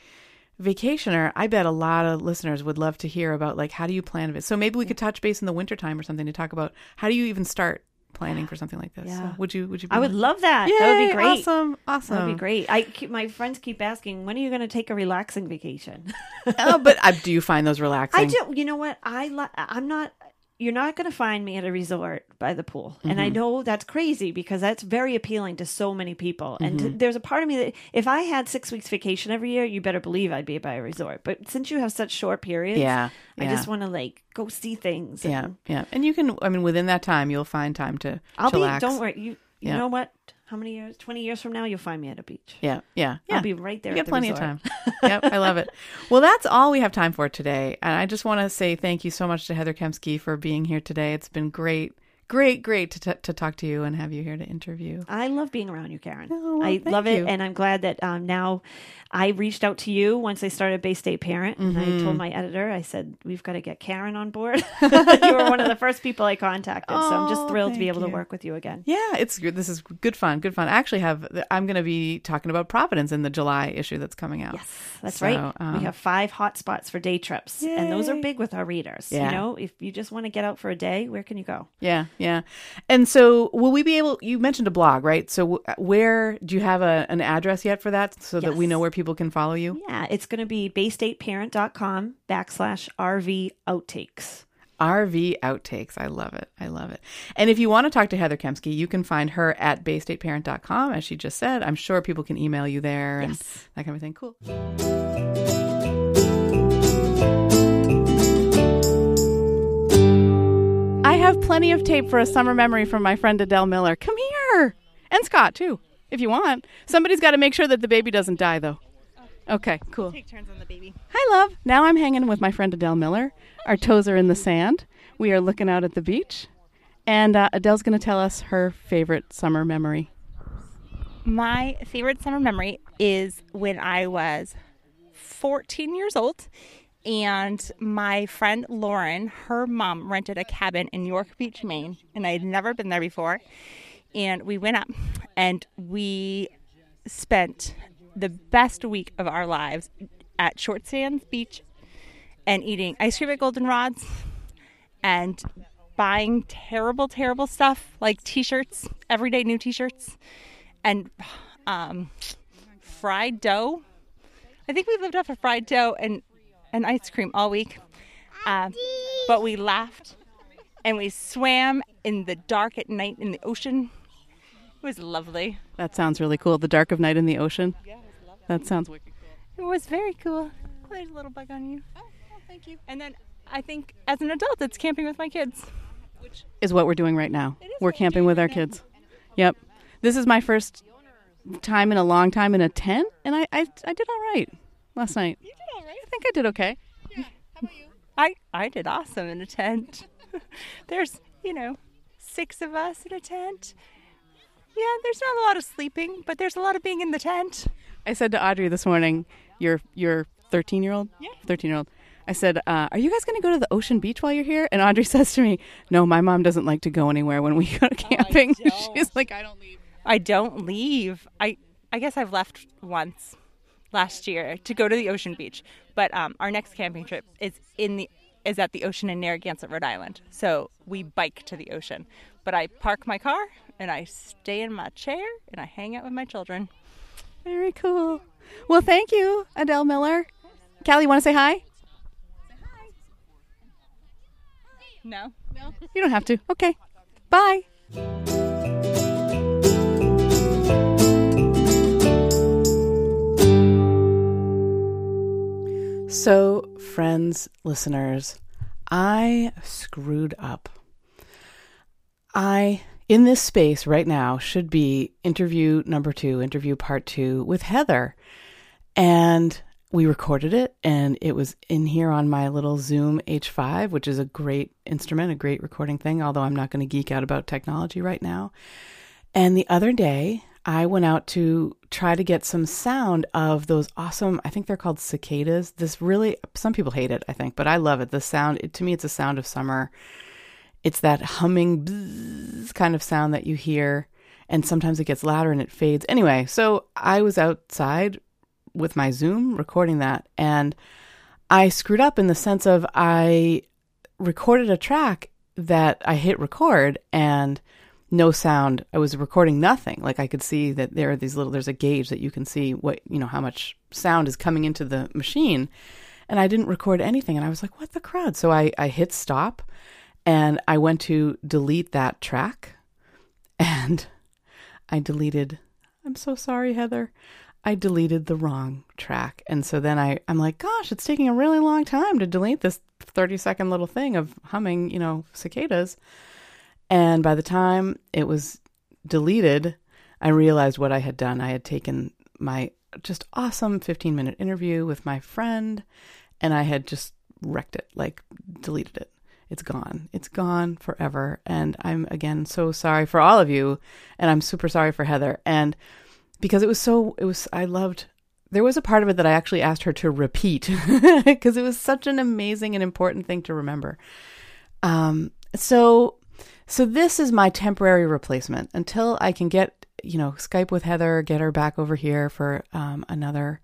Speaker 1: vacationer, I bet a lot of listeners would love to hear about like how do you plan it. So maybe we could touch base in the wintertime or something to talk about how do you even start planning for something like this.
Speaker 3: Yeah.
Speaker 1: So would you would you be
Speaker 3: I would love that. that would be great.
Speaker 1: Awesome. Awesome.
Speaker 3: That would be great. I keep, my friends keep asking, when are you going to take a relaxing vacation?
Speaker 1: oh, but uh, do you find those <laughs> relaxing?
Speaker 3: I do. You know what? I li- I'm not. You're not going to find me at a resort by the pool, and
Speaker 1: Mm-hmm.
Speaker 3: I know that's crazy because that's very appealing to so many people. And
Speaker 1: Mm-hmm.
Speaker 3: t- there's a part of me that if I had six weeks vacation every year, you better believe I'd be by a resort. But since you have such short periods,
Speaker 1: Yeah,
Speaker 3: I
Speaker 1: yeah.
Speaker 3: just want to like go see things.
Speaker 1: Yeah, yeah. And you can I mean within that time you'll find time to
Speaker 3: I'll
Speaker 1: chillax.
Speaker 3: be. Don't worry. You. You
Speaker 1: Yeah.
Speaker 3: know what? How many years? Twenty years from now, you'll find me at a beach.
Speaker 1: Yeah, yeah, yeah.
Speaker 3: I'll be right there.
Speaker 1: You get
Speaker 3: the
Speaker 1: plenty
Speaker 3: resort.
Speaker 1: of time. yep, I love it. <laughs> Well, that's all we have time for today. And I just want to say thank you so much to Heather Kempskie for being here today. It's been great, great, great to, t- to talk to you and have you here to interview.
Speaker 3: I love being around you, Karen.
Speaker 1: Oh, well,
Speaker 3: I love it,
Speaker 1: you.
Speaker 3: and I'm glad that um, now I reached out to you once I started Bay State Parent, and I
Speaker 1: Mm-hmm.
Speaker 3: told my editor, I said we've got to get Karen on board. <laughs> you were one of the first people I contacted, so I'm just
Speaker 1: Oh,
Speaker 3: thrilled to be able to work with you again.
Speaker 1: Yeah, it's good. This is good fun. Good fun. I actually have. I'm going to be talking about Providence in the July issue that's coming out.
Speaker 3: Yes, that's
Speaker 1: So,
Speaker 3: right.
Speaker 1: um,
Speaker 3: we have five hot spots for day trips, and those are big with our readers.
Speaker 1: Yeah.
Speaker 3: You know, if you just want to get out for a day, where can you go?
Speaker 1: Yeah, yeah. And so, will we be able? You mentioned a blog, right? So, where do you have a, an address yet for that, so that we know where people can follow you?
Speaker 3: Yeah, it's going to be baystateparent.com backslash RV outtakes.
Speaker 1: RV outtakes. I love it. I love it. And if you want to talk to Heather Kempskie, you can find her at baystateparent.com, as she just said. I'm sure people can email you there and
Speaker 3: Yes.
Speaker 1: that kind of thing. Cool. Have plenty of tape for a summer memory from my friend Adele Miller. Come here. And Scott, too, if you want. Somebody's got to make sure that the baby doesn't die, though. Okay, cool.
Speaker 4: Take turns on the baby.
Speaker 1: Hi, love. Now I'm hanging with my friend Adele Miller. Our toes are in the sand. We are looking out at the beach. And uh, Adele's going to tell us her favorite summer memory.
Speaker 4: My favorite summer memory is when I was 14 years old and my friend Lauren, her mom rented a cabin in York Beach, Maine, and I had never been there before. And we went up and we spent the best week of our lives at Short Sands Beach and eating ice cream at Goldenrods and buying terrible, terrible stuff like t shirts, everyday new t shirts, and um, fried dough. I think we lived off of fried dough and, and ice cream all week. Uh, but we laughed and we swam in the dark at night in the ocean. It was lovely.
Speaker 1: That sounds really cool. The dark of night in the ocean. Yeah, That sounds wicked. Cool.
Speaker 4: It was very cool. There's a little bug on you. Oh, thank you. And then I think as an adult, it's camping with my kids.
Speaker 1: Which is what we're doing right now. We're camping with our
Speaker 4: now.
Speaker 1: kids. Yep. This is my first time in a long time in a tent, and I, I, I did all right last night.
Speaker 4: You did all right.
Speaker 1: I think I did okay. Yeah. How about you?
Speaker 4: I, I did awesome in a tent. <laughs> there's, you know, six of us in a tent. Yeah, there's not a lot of sleeping, but there's a lot of being in the tent.
Speaker 1: I said to Audrey this morning, your your 13 year old,
Speaker 4: Yeah.
Speaker 1: 13 year old. I said, uh, "Are you guys going to go to the ocean beach while you're here?" And Audrey <laughs> says to me, "No, my mom doesn't like to go anywhere when we go <laughs> camping.
Speaker 4: don't.
Speaker 1: She's like, I don't leave."
Speaker 4: I don't leave. I I guess I've left once last year to go to the ocean beach, but um, our next camping trip is in the is at the ocean in Narragansett, Rhode Island. So we bike to the ocean, but I park my car and I stay in my chair and I hang out with my children.
Speaker 1: Very cool. Well, thank you, Adele Miller. Callie, you want to say hi?
Speaker 4: No.
Speaker 1: You don't have to. Okay. Bye. So, friends, listeners, I screwed up. I, in this space right now, should be interview number two, interview part two with Heather. And we recorded it, and it was in here on my little Zoom H5, which is a great instrument, a great recording thing, although I'm not going to geek out about technology right now. And the other day, I went out to try to get some sound of those awesome, I think they're called cicadas. This really, some people hate it, I think, but I love it. The sound, it, to me, it's a sound of summer. It's that humming bzzz kind of sound that you hear, and sometimes it gets louder and it fades. Anyway, so I was outside with my Zoom recording that, and I screwed up in the sense of I recorded a track that I hit record and no sound. I was recording nothing. Like I could see that there are these little, there's a gauge that you can see what, you know, how much sound is coming into the machine. And I didn't record anything. And I was like, what the crud? So I, I hit stop and I went to delete that track <laughs> and I deleted, I'm so sorry, Heather. I deleted the wrong track. And so then I, I'm like, gosh, it's taking a really long time to delete this 30 second little thing of humming, you know, cicadas. And by the time it was deleted, I realized what I had done. I had taken my just awesome 15 minute interview with my friend and I had just wrecked it, like deleted it. It's gone. It's gone forever. And I'm again so sorry for all of you. And I'm super sorry for Heather. And because it was so, it was, I loved, there was a part of it that I actually asked her to repeat <laughs> because it was such an amazing and important thing to remember. Um, so so this is my temporary replacement until I can get, you know, Skype with Heather, get her back over here for um, another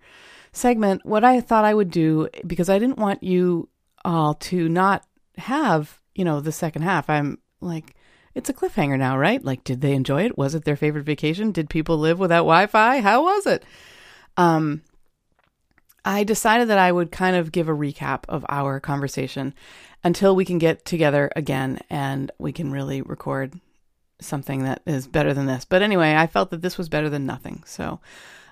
Speaker 1: segment. What I thought I would do, because I didn't want you all to not have, you know, the second half. I'm like, it's a cliffhanger now, right? Like, did they enjoy it? Was it their favorite vacation? Did people live without Wi-Fi? How was it? Um, I decided that I would kind of give a recap of our conversation until we can get together again and we can really record something that is better than this. But anyway, I felt that this was better than nothing. So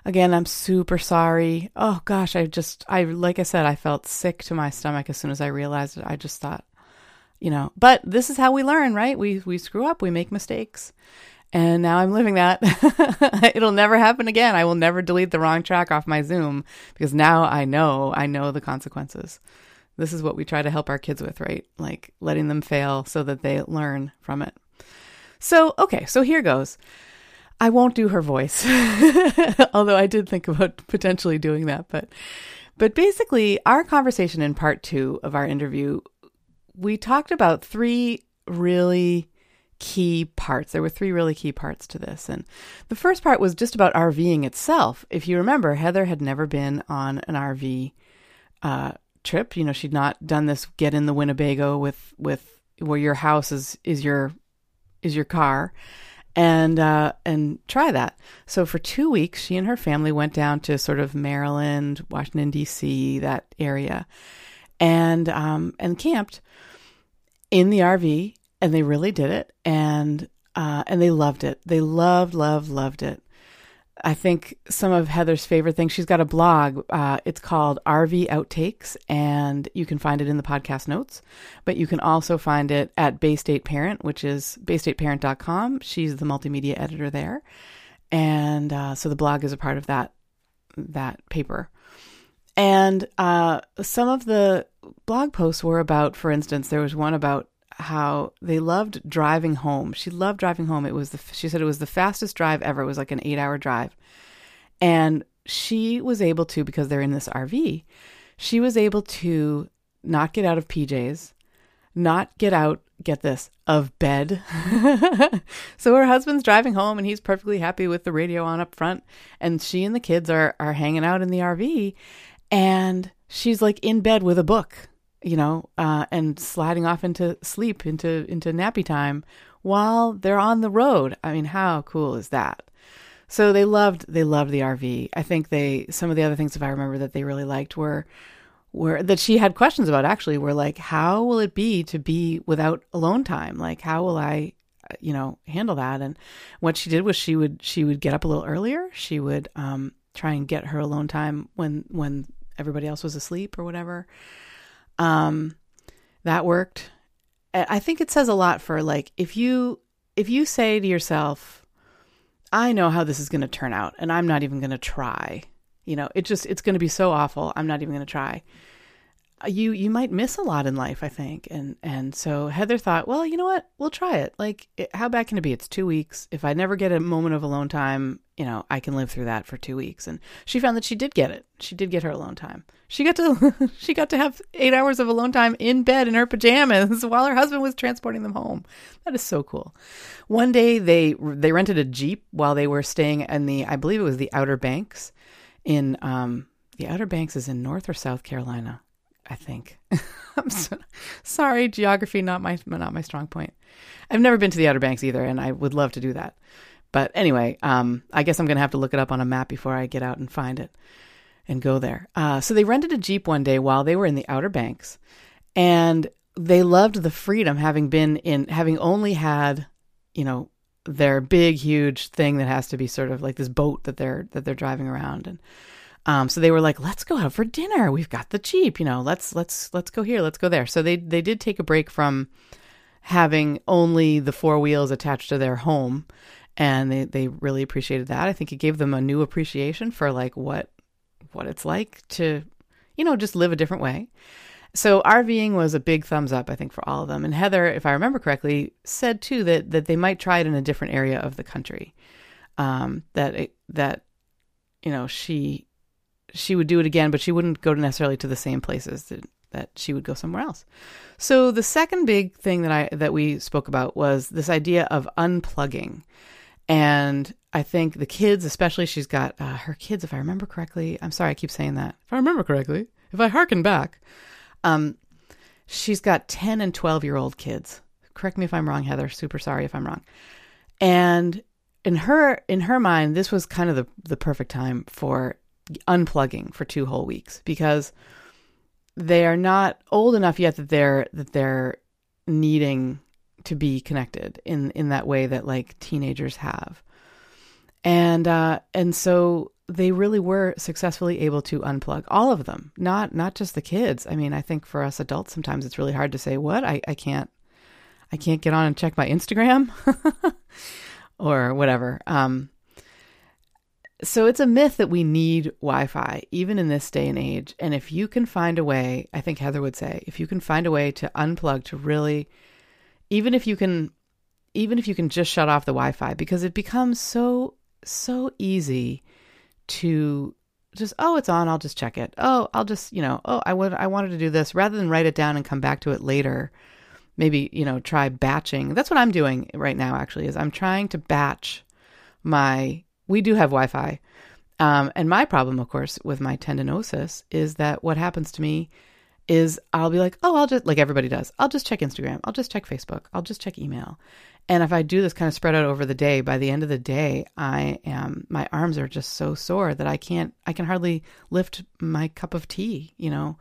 Speaker 1: again, I'm super sorry. Oh gosh, I just I like I said, I felt sick to my stomach as soon as I realized it. I just thought, you know, but this is how we learn, right? We we screw up, we make mistakes. And now I'm living that. <laughs> It'll never happen again. I will never delete the wrong track off my Zoom because now I know, I know the consequences. This is what we try to help our kids with, right? Like letting them fail so that they learn from it. So, okay, so here goes. I won't do her voice, <laughs> although I did think about potentially doing that. But, but basically, our conversation in part two of our interview, we talked about three really key parts. There were three really key parts to this. And the first part was just about RVing itself. If you remember, Heather had never been on an RV uh, trip. You know, she'd not done this get in the Winnebago with with where your house is is your is your car and uh, and try that. So for two weeks, she and her family went down to sort of Maryland, Washington D.C., that area, and um, and camped in the RV, and they really did it, and uh, and they loved it. They loved, loved, loved it. I think some of Heather's favorite things. She's got a blog. Uh, it's called RV Outtakes, and you can find it in the podcast notes. But you can also find it at Bay State Parent, which is baystateparent.com. She's the multimedia editor there, and uh, so the blog is a part of that that paper. And uh, some of the blog posts were about, for instance, there was one about how they loved driving home. She loved driving home. It was the she said it was the fastest drive ever. It was like an 8-hour drive. And she was able to because they're in this RV, she was able to not get out of PJs, not get out, get this, of bed. <laughs> so her husband's driving home and he's perfectly happy with the radio on up front and she and the kids are are hanging out in the RV and she's like in bed with a book you know, uh, and sliding off into sleep, into into nappy time while they're on the road. I mean, how cool is that? So they loved they loved the RV. I think they some of the other things if I remember that they really liked were were that she had questions about actually were like how will it be to be without alone time? Like how will I you know handle that? And what she did was she would she would get up a little earlier. She would um try and get her alone time when when everybody else was asleep or whatever. Um, that worked. I think it says a lot for like if you if you say to yourself, I know how this is going to turn out and I'm not even going to try. You know, it just it's going to be so awful. I'm not even going to try. Uh, you you might miss a lot in life, I think. And and so Heather thought, well, you know what? We'll try it. Like it, how bad can it be? It's 2 weeks. If I never get a moment of alone time, you know, I can live through that for 2 weeks. And she found that she did get it. She did get her alone time. She got to <laughs> she got to have 8 hours of alone time in bed in her pajamas <laughs> while her husband was transporting them home. That is so cool. One day they they rented a Jeep while they were staying in the I believe it was the Outer Banks in um the Outer Banks is in North or South Carolina. I think. <laughs> I'm so, sorry, geography not my not my strong point. I've never been to the Outer Banks either, and I would love to do that. But anyway, um, I guess I'm going to have to look it up on a map before I get out and find it and go there. Uh, so they rented a jeep one day while they were in the Outer Banks, and they loved the freedom having been in having only had, you know, their big huge thing that has to be sort of like this boat that they're that they're driving around and um, so they were like, "Let's go out for dinner. We've got the Jeep, you know. Let's let's let's go here. Let's go there." So they they did take a break from having only the four wheels attached to their home, and they they really appreciated that. I think it gave them a new appreciation for like what what it's like to, you know, just live a different way. So RVing was a big thumbs up, I think, for all of them. And Heather, if I remember correctly, said too that that they might try it in a different area of the country. Um, that it, that you know she she would do it again, but she wouldn't go necessarily to the same places that, that she would go somewhere else. So the second big thing that I that we spoke about was this idea of unplugging. And I think the kids, especially, she's got uh, her kids, if I remember correctly. I'm sorry, I keep saying that. If I remember correctly, if I harken back, um, she's got 10 and 12 year old kids. Correct me if I'm wrong, Heather. Super sorry if I'm wrong. And in her in her mind, this was kind of the the perfect time for unplugging for two whole weeks because they are not old enough yet that they're that they're needing to be connected in in that way that like teenagers have. And uh and so they really were successfully able to unplug all of them not not just the kids. I mean i think for us adults sometimes it's really hard to say what? I i can't i can't get on and check my instagram <laughs> or whatever. Um so it's a myth that we need Wi Fi, even in this day and age. And if you can find a way, I think Heather would say, if you can find a way to unplug, to really, even if you can, even if you can just shut off the Wi Fi, because it becomes so, so easy to just, oh, it's on, I'll just check it. Oh, I'll just, you know, oh, I would, I wanted to do this rather than write it down and come back to it later. Maybe, you know, try batching. That's what I'm doing right now, actually, is I'm trying to batch my we do have Wi Fi. Um, and my problem, of course, with my tendinosis is that what happens to me is I'll be like, oh, I'll just, like everybody does, I'll just check Instagram, I'll just check Facebook, I'll just check email. And if I do this kind of spread out over the day, by the end of the day, I am, my arms are just so sore that I can't, I can hardly lift my cup of tea, you know.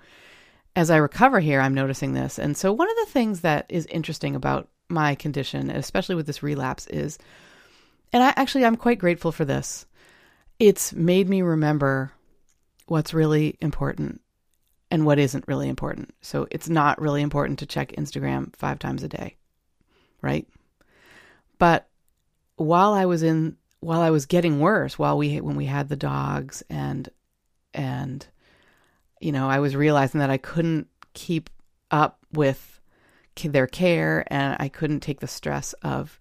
Speaker 1: As I recover here, I'm noticing this. And so, one of the things that is interesting about my condition, especially with this relapse, is and I actually I'm quite grateful for this. It's made me remember what's really important and what isn't really important. So it's not really important to check Instagram 5 times a day. Right? But while I was in while I was getting worse, while we when we had the dogs and and you know, I was realizing that I couldn't keep up with their care and I couldn't take the stress of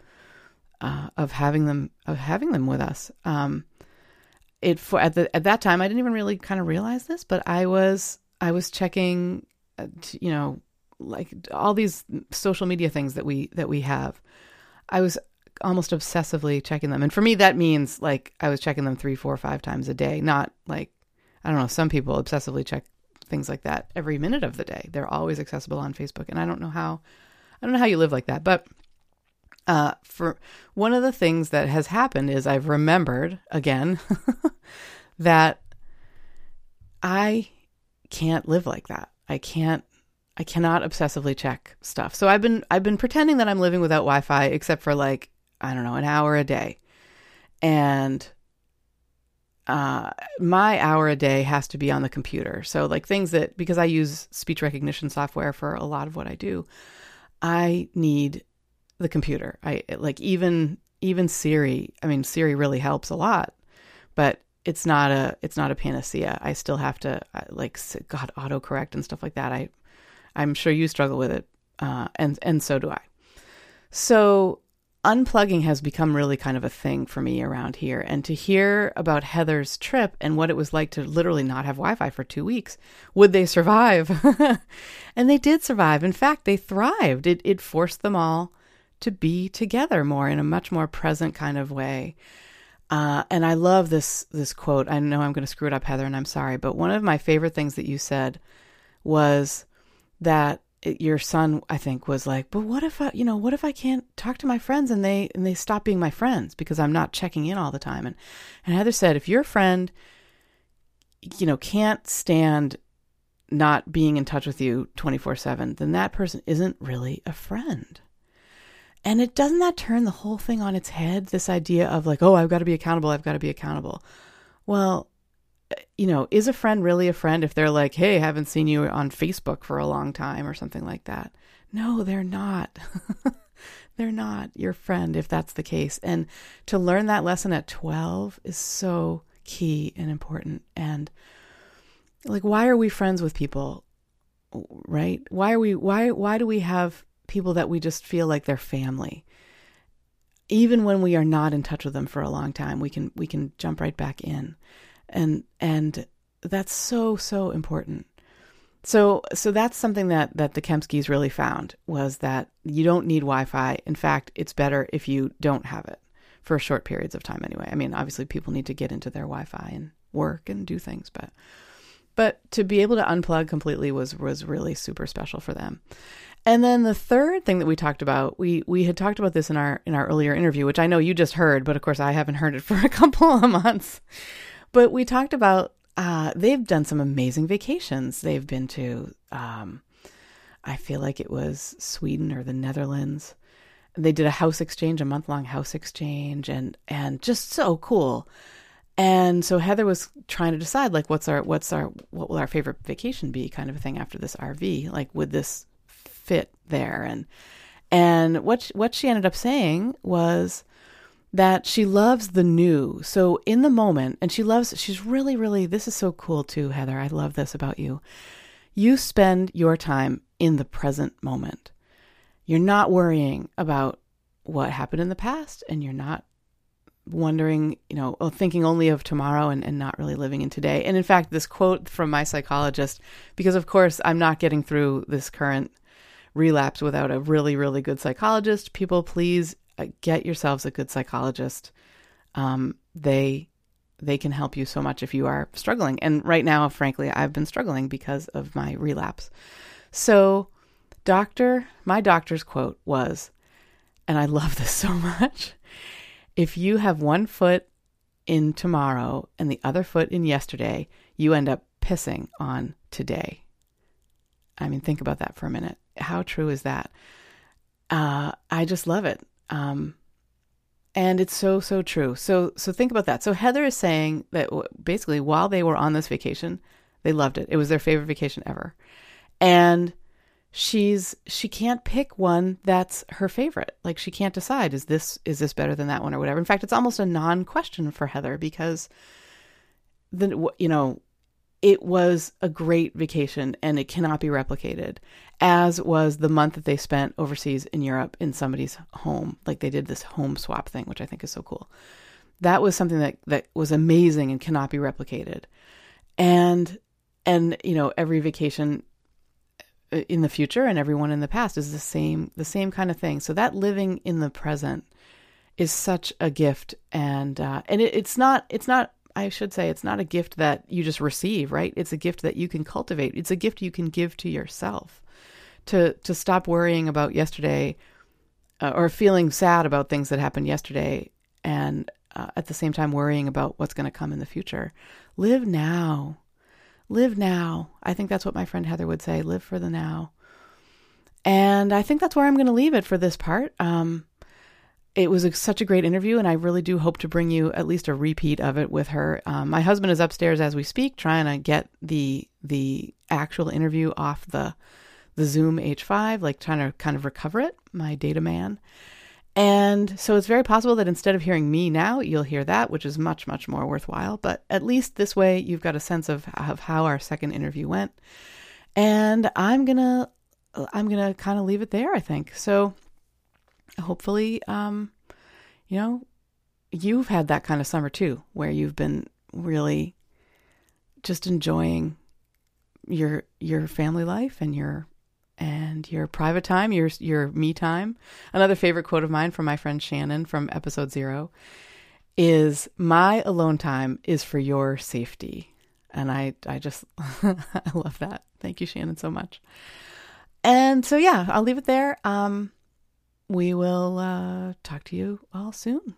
Speaker 1: uh, of having them of having them with us. Um, it for at the at that time I didn't even really kind of realize this, but I was I was checking, uh, you know, like all these social media things that we that we have. I was almost obsessively checking them, and for me that means like I was checking them three, four, five times a day. Not like I don't know. Some people obsessively check things like that every minute of the day. They're always accessible on Facebook, and I don't know how I don't know how you live like that, but uh, for one of the things that has happened is I've remembered again <laughs> that I can't live like that. I can't I cannot obsessively check stuff. So I've been I've been pretending that I'm living without Wi-Fi except for like I don't know, an hour a day. And uh, my hour a day has to be on the computer. So, like things that, because I use speech recognition software for a lot of what I do, I need the computer. I like even even Siri. I mean, Siri really helps a lot, but it's not a it's not a panacea. I still have to like God autocorrect and stuff like that. I I'm sure you struggle with it, uh, and and so do I. So unplugging has become really kind of a thing for me around here. And to hear about Heather's trip and what it was like to literally not have Wi Fi for two weeks, would they survive? <laughs> and they did survive. In fact, they thrived. It, it forced them all to be together more in a much more present kind of way. Uh, and I love this this quote. I know I'm going to screw it up, Heather, and I'm sorry, but one of my favorite things that you said was that your son i think was like but what if i you know what if i can't talk to my friends and they and they stop being my friends because i'm not checking in all the time and and heather said if your friend you know can't stand not being in touch with you 24/7 then that person isn't really a friend and it doesn't that turn the whole thing on its head this idea of like oh i've got to be accountable i've got to be accountable well eh, you know, is a friend really a friend if they're like, hey, I haven't seen you on Facebook for a long time or something like that? No, they're not. <laughs> they're not your friend if that's the case. And to learn that lesson at 12 is so key and important. And like, why are we friends with people? Right? Why are we, why, why do we have people that we just feel like they're family? Even when we are not in touch with them for a long time, we can, we can jump right back in and and that's so so important. So so that's something that that the Kempskis really found was that you don't need Wi-Fi. In fact, it's better if you don't have it for short periods of time anyway. I mean, obviously people need to get into their Wi-Fi and work and do things, but but to be able to unplug completely was was really super special for them. And then the third thing that we talked about, we we had talked about this in our in our earlier interview, which I know you just heard, but of course I haven't heard it <laughs> for a couple of months. But we talked about uh, they've done some amazing vacations. They've been to, um, I feel like it was Sweden or the Netherlands. They did a house exchange, a month long house exchange, and and just so cool. And so Heather was trying to decide like what's our what's our what will our favorite vacation be kind of a thing after this RV like would this fit there and and what what she ended up saying was that she loves the new. So in the moment, and she loves, she's really, really, this is so cool too, Heather. I love this about you. You spend your time in the present moment. You're not worrying about what happened in the past, and you're not wondering, you know, oh, thinking only of tomorrow and, and not really living in today. And in fact, this quote from my psychologist, because of course I'm not getting through this current relapse without a really, really good psychologist. People, please uh, get yourselves a good psychologist. Um, they they can help you so much if you are struggling. And right now, frankly, I've been struggling because of my relapse. So, doctor, my doctor's quote was, and I love <laughs> this so much. If you have one foot in tomorrow and the other foot in yesterday, you end up pissing on today. I mean, think about that for a minute. How true is that? Uh, I just love it. Um, and it's so so true. So so think about that. So Heather is saying that basically while they were on this vacation, they loved it. It was their favorite vacation ever. And she's she can't pick one that's her favorite. Like she can't decide is this is this better than that one or whatever. In fact, it's almost a non-question for Heather because the you know it was a great vacation and it cannot be replicated, as was the month that they spent overseas in Europe in somebody's home. Like they did this home swap thing, which I think is so cool. That was something that, that was amazing and cannot be replicated. And and you know, every vacation uh, in the future and everyone in the past is the same the same kind of thing. So that living in the present is such a gift and uh, and it, it's not it's not I should say it's not a gift that you just receive, right? It's a gift that you can cultivate. It's a gift you can give to yourself. To to stop worrying about yesterday uh, or feeling sad about things that happened yesterday and uh, at the same time worrying about what's going to come in the future. Live now. Live now. I think that's what my friend Heather would say. Live for the now. And I think that's where I'm going to leave it for this part. Um, it was a, such a great interview, and I really do hope to bring you at least a repeat of it with her. Um, my husband is upstairs as we speak, trying to get the the actual interview off the the Zoom H5, like trying to kind of recover it. My data man, and so it's very possible that instead of hearing me now, you'll hear that, which is much much more worthwhile. But at least this way, you've got a sense of of how our second interview went. And I'm gonna I'm gonna kind of leave it there. I think so hopefully, um, you know, you've had that kind of summer too, where you've been really just enjoying your your family life and your and your private time, your your me time. Another favorite quote of mine from my friend Shannon from episode 0 is my alone time is for your safety. And I I just <laughs> I love that. Thank you Shannon so much. And so yeah, I'll leave it there. Um we will uh, talk to you all soon.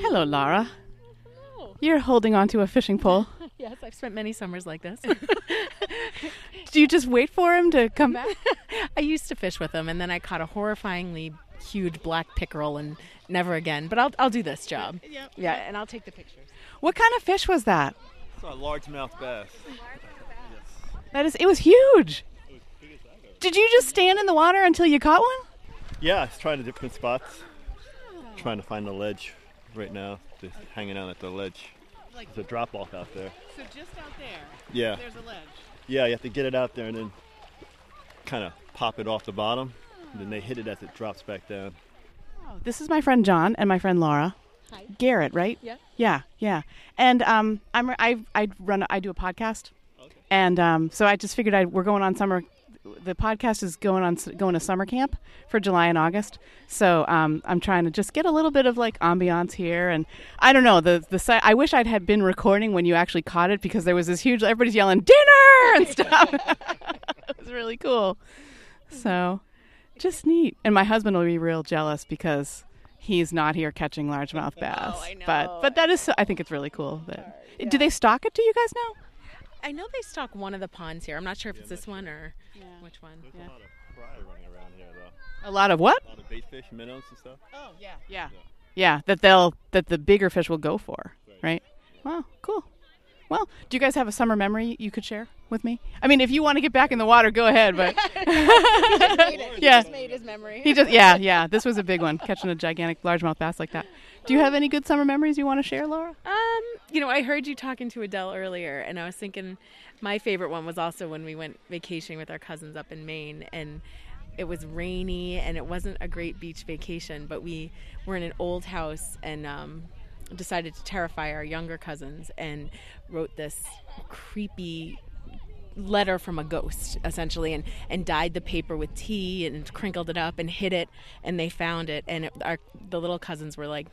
Speaker 1: Hello, Lara.
Speaker 5: Hello.
Speaker 1: You're holding onto a fishing pole. <laughs>
Speaker 5: Yes, I've spent many summers like this. <laughs>
Speaker 1: Do you just wait for him to come back? <laughs>
Speaker 5: I used to fish with him, and then I caught a horrifyingly huge black pickerel, and never again. But I'll I'll do this job.
Speaker 1: Yep.
Speaker 5: Yeah, and I'll take the pictures.
Speaker 1: What kind of fish was that?
Speaker 6: It's a largemouth bass.
Speaker 1: That is, it was huge. Did you just stand in the water until you caught one?
Speaker 6: Yeah, it's trying to different spots. Trying to find the ledge right now. Just hanging out at the ledge. There's a drop off out there.
Speaker 1: So just out there,
Speaker 6: Yeah.
Speaker 1: There's a ledge.
Speaker 6: Yeah, you have to get it out there and then kind of pop it off the bottom. And then they hit it as it drops back down.
Speaker 1: Oh, this is my friend John and my friend Laura.
Speaker 5: Hi.
Speaker 1: Garrett, right?
Speaker 5: Yeah.
Speaker 1: Yeah, yeah. And um, I'm I I run I do a podcast, and um, so I just figured I we're going on summer. The podcast is going on going to summer camp for July and August. So um, I'm trying to just get a little bit of like ambiance here, and I don't know the the site. I wish I'd had been recording when you actually caught it because there was this huge everybody's yelling dinner and <laughs> stuff. <laughs> it was really cool. So just neat. And my husband will be real jealous because he's not here catching largemouth bass.
Speaker 5: I know.
Speaker 1: But but that is I think it's really cool that Do they stock it? Do you guys know?
Speaker 5: I know they stock one of the ponds here. I'm not sure if it's this one or which one.
Speaker 6: There's a lot of fry running around here, though.
Speaker 1: A lot of what?
Speaker 6: A lot of bait fish, minnows, and stuff.
Speaker 1: Oh yeah. Yeah. Yeah, that they'll that the bigger fish will go for, right? Wow, cool. Well, do you guys have a summer memory you could share with me? I mean, if you want to get back in the water, go ahead. But <laughs> yeah,
Speaker 5: made his memory.
Speaker 1: he just yeah yeah. This was a big one, catching a gigantic largemouth bass like that. Do you have any good summer memories you want to share, Laura?
Speaker 5: Um, you know, I heard you talking to Adele earlier, and I was thinking my favorite one was also when we went vacationing with our cousins up in Maine, and it was rainy, and it wasn't a great beach vacation, but we were in an old house and um, decided to terrify our younger cousins and wrote this creepy letter from a ghost essentially and and dyed the paper with tea and crinkled it up and hid it and they found it. And it, our the little cousins were like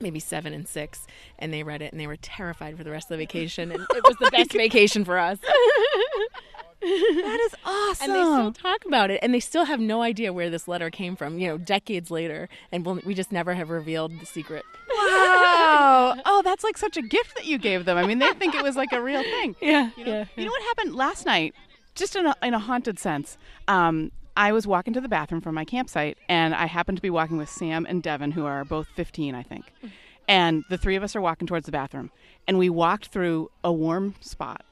Speaker 5: maybe seven and six and they read it and they were terrified for the rest of the vacation and it was the <laughs> oh best vacation for us <laughs>
Speaker 1: That is awesome.
Speaker 5: and they still talk about it and they still have no idea where this letter came from you know decades later and we'll, we just never have revealed the secret
Speaker 1: wow. <laughs> Oh, that's like such a gift that you gave them. I mean, they think it was like a real thing. <laughs>
Speaker 5: yeah
Speaker 1: You know, you know what happened last night? Just in a, in a haunted sense. Um, I was walking to the bathroom from my campsite, and I happened to be walking with Sam and Devin, who are both 15, I think. And the three of us are walking towards the bathroom, and we walked through a warm spot.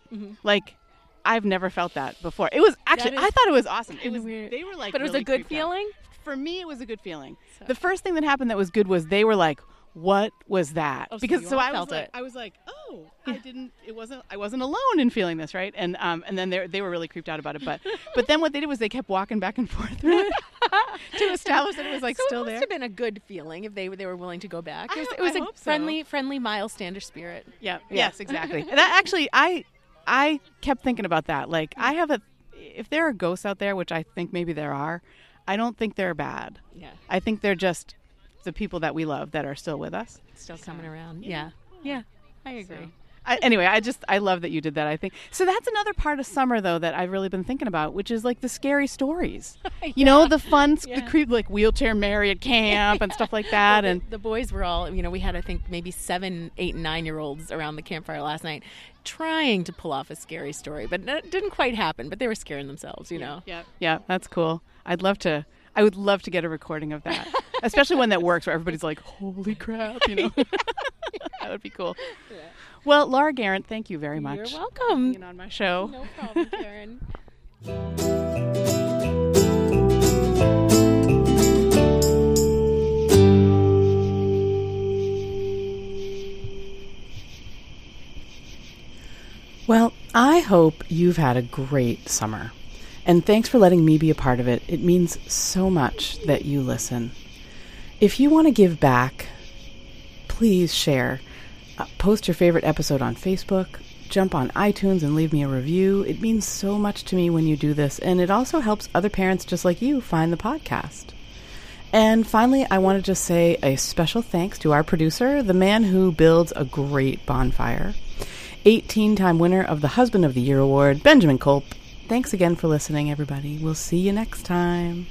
Speaker 1: Like, I've never felt that before. It was actually,
Speaker 5: is
Speaker 1: I thought it was awesome. It was,
Speaker 5: weird.
Speaker 1: they were like,
Speaker 5: but it was
Speaker 1: really
Speaker 5: a good
Speaker 1: creeped out.
Speaker 5: feeling
Speaker 1: For me, it was a good feeling. The first thing that happened that was good was they were like, "What was that?"
Speaker 5: Oh, so
Speaker 1: because
Speaker 5: you
Speaker 1: so
Speaker 5: all
Speaker 1: I was
Speaker 5: felt
Speaker 1: like,
Speaker 5: it.
Speaker 1: I was like, "Oh, I didn't. It wasn't. I wasn't alone in feeling this, right?" And um, and then they they were really creeped out about it. But <laughs> but then what they did was they kept walking back and forth <laughs> to establish that it was like
Speaker 5: so
Speaker 1: still
Speaker 5: it must
Speaker 1: there.
Speaker 5: have been a good feeling if they they were willing to go back. It was,
Speaker 1: hope-
Speaker 5: it was
Speaker 1: I
Speaker 5: a
Speaker 1: hope so.
Speaker 5: friendly, friendly, mild standard spirit.
Speaker 1: Yeah. Yes, exactly. And that actually, I I kept thinking about that. Like, I have a, if there are ghosts out there, which I think maybe there are, I don't think they're bad.
Speaker 5: Yeah,
Speaker 1: I think they're just the people that we love that are still with us.
Speaker 5: still coming around. Yeah, yeah, I agree.
Speaker 1: I, anyway, I just I love that you did that. I think so. That's another part of summer though that I've really been thinking about, which is like the scary stories. <laughs> You know, the fun, the creep, like wheelchair Mary at camp and stuff like that. And
Speaker 5: the boys were all, you know, we had I think maybe seven, eight, nine year olds around the campfire last night, trying to pull off a scary story, but it didn't quite happen. But they were scaring themselves, you know.
Speaker 1: yeah, yeah, that's cool. I'd love to. I would love to get a recording of that, especially one that works where everybody's like, "Holy crap!" You know, <laughs> <laughs> that would be cool. Well, Laura Garrett, thank you very much.
Speaker 5: You're welcome.
Speaker 1: being on my show.
Speaker 5: No problem, Karen.
Speaker 1: Well, I hope you've had a great summer. And thanks for letting me be a part of it. It means so much that you listen. If you want to give back, please share. Uh, post your favorite episode on Facebook. Jump on iTunes and leave me a review. It means so much to me when you do this, and it also helps other parents just like you find the podcast. And finally, I want to just say a special thanks to our producer, the man who builds a great bonfire. 18 time winner of the Husband of the Year award, Benjamin Kolp. Thanks again for listening, everybody. We'll see you next time.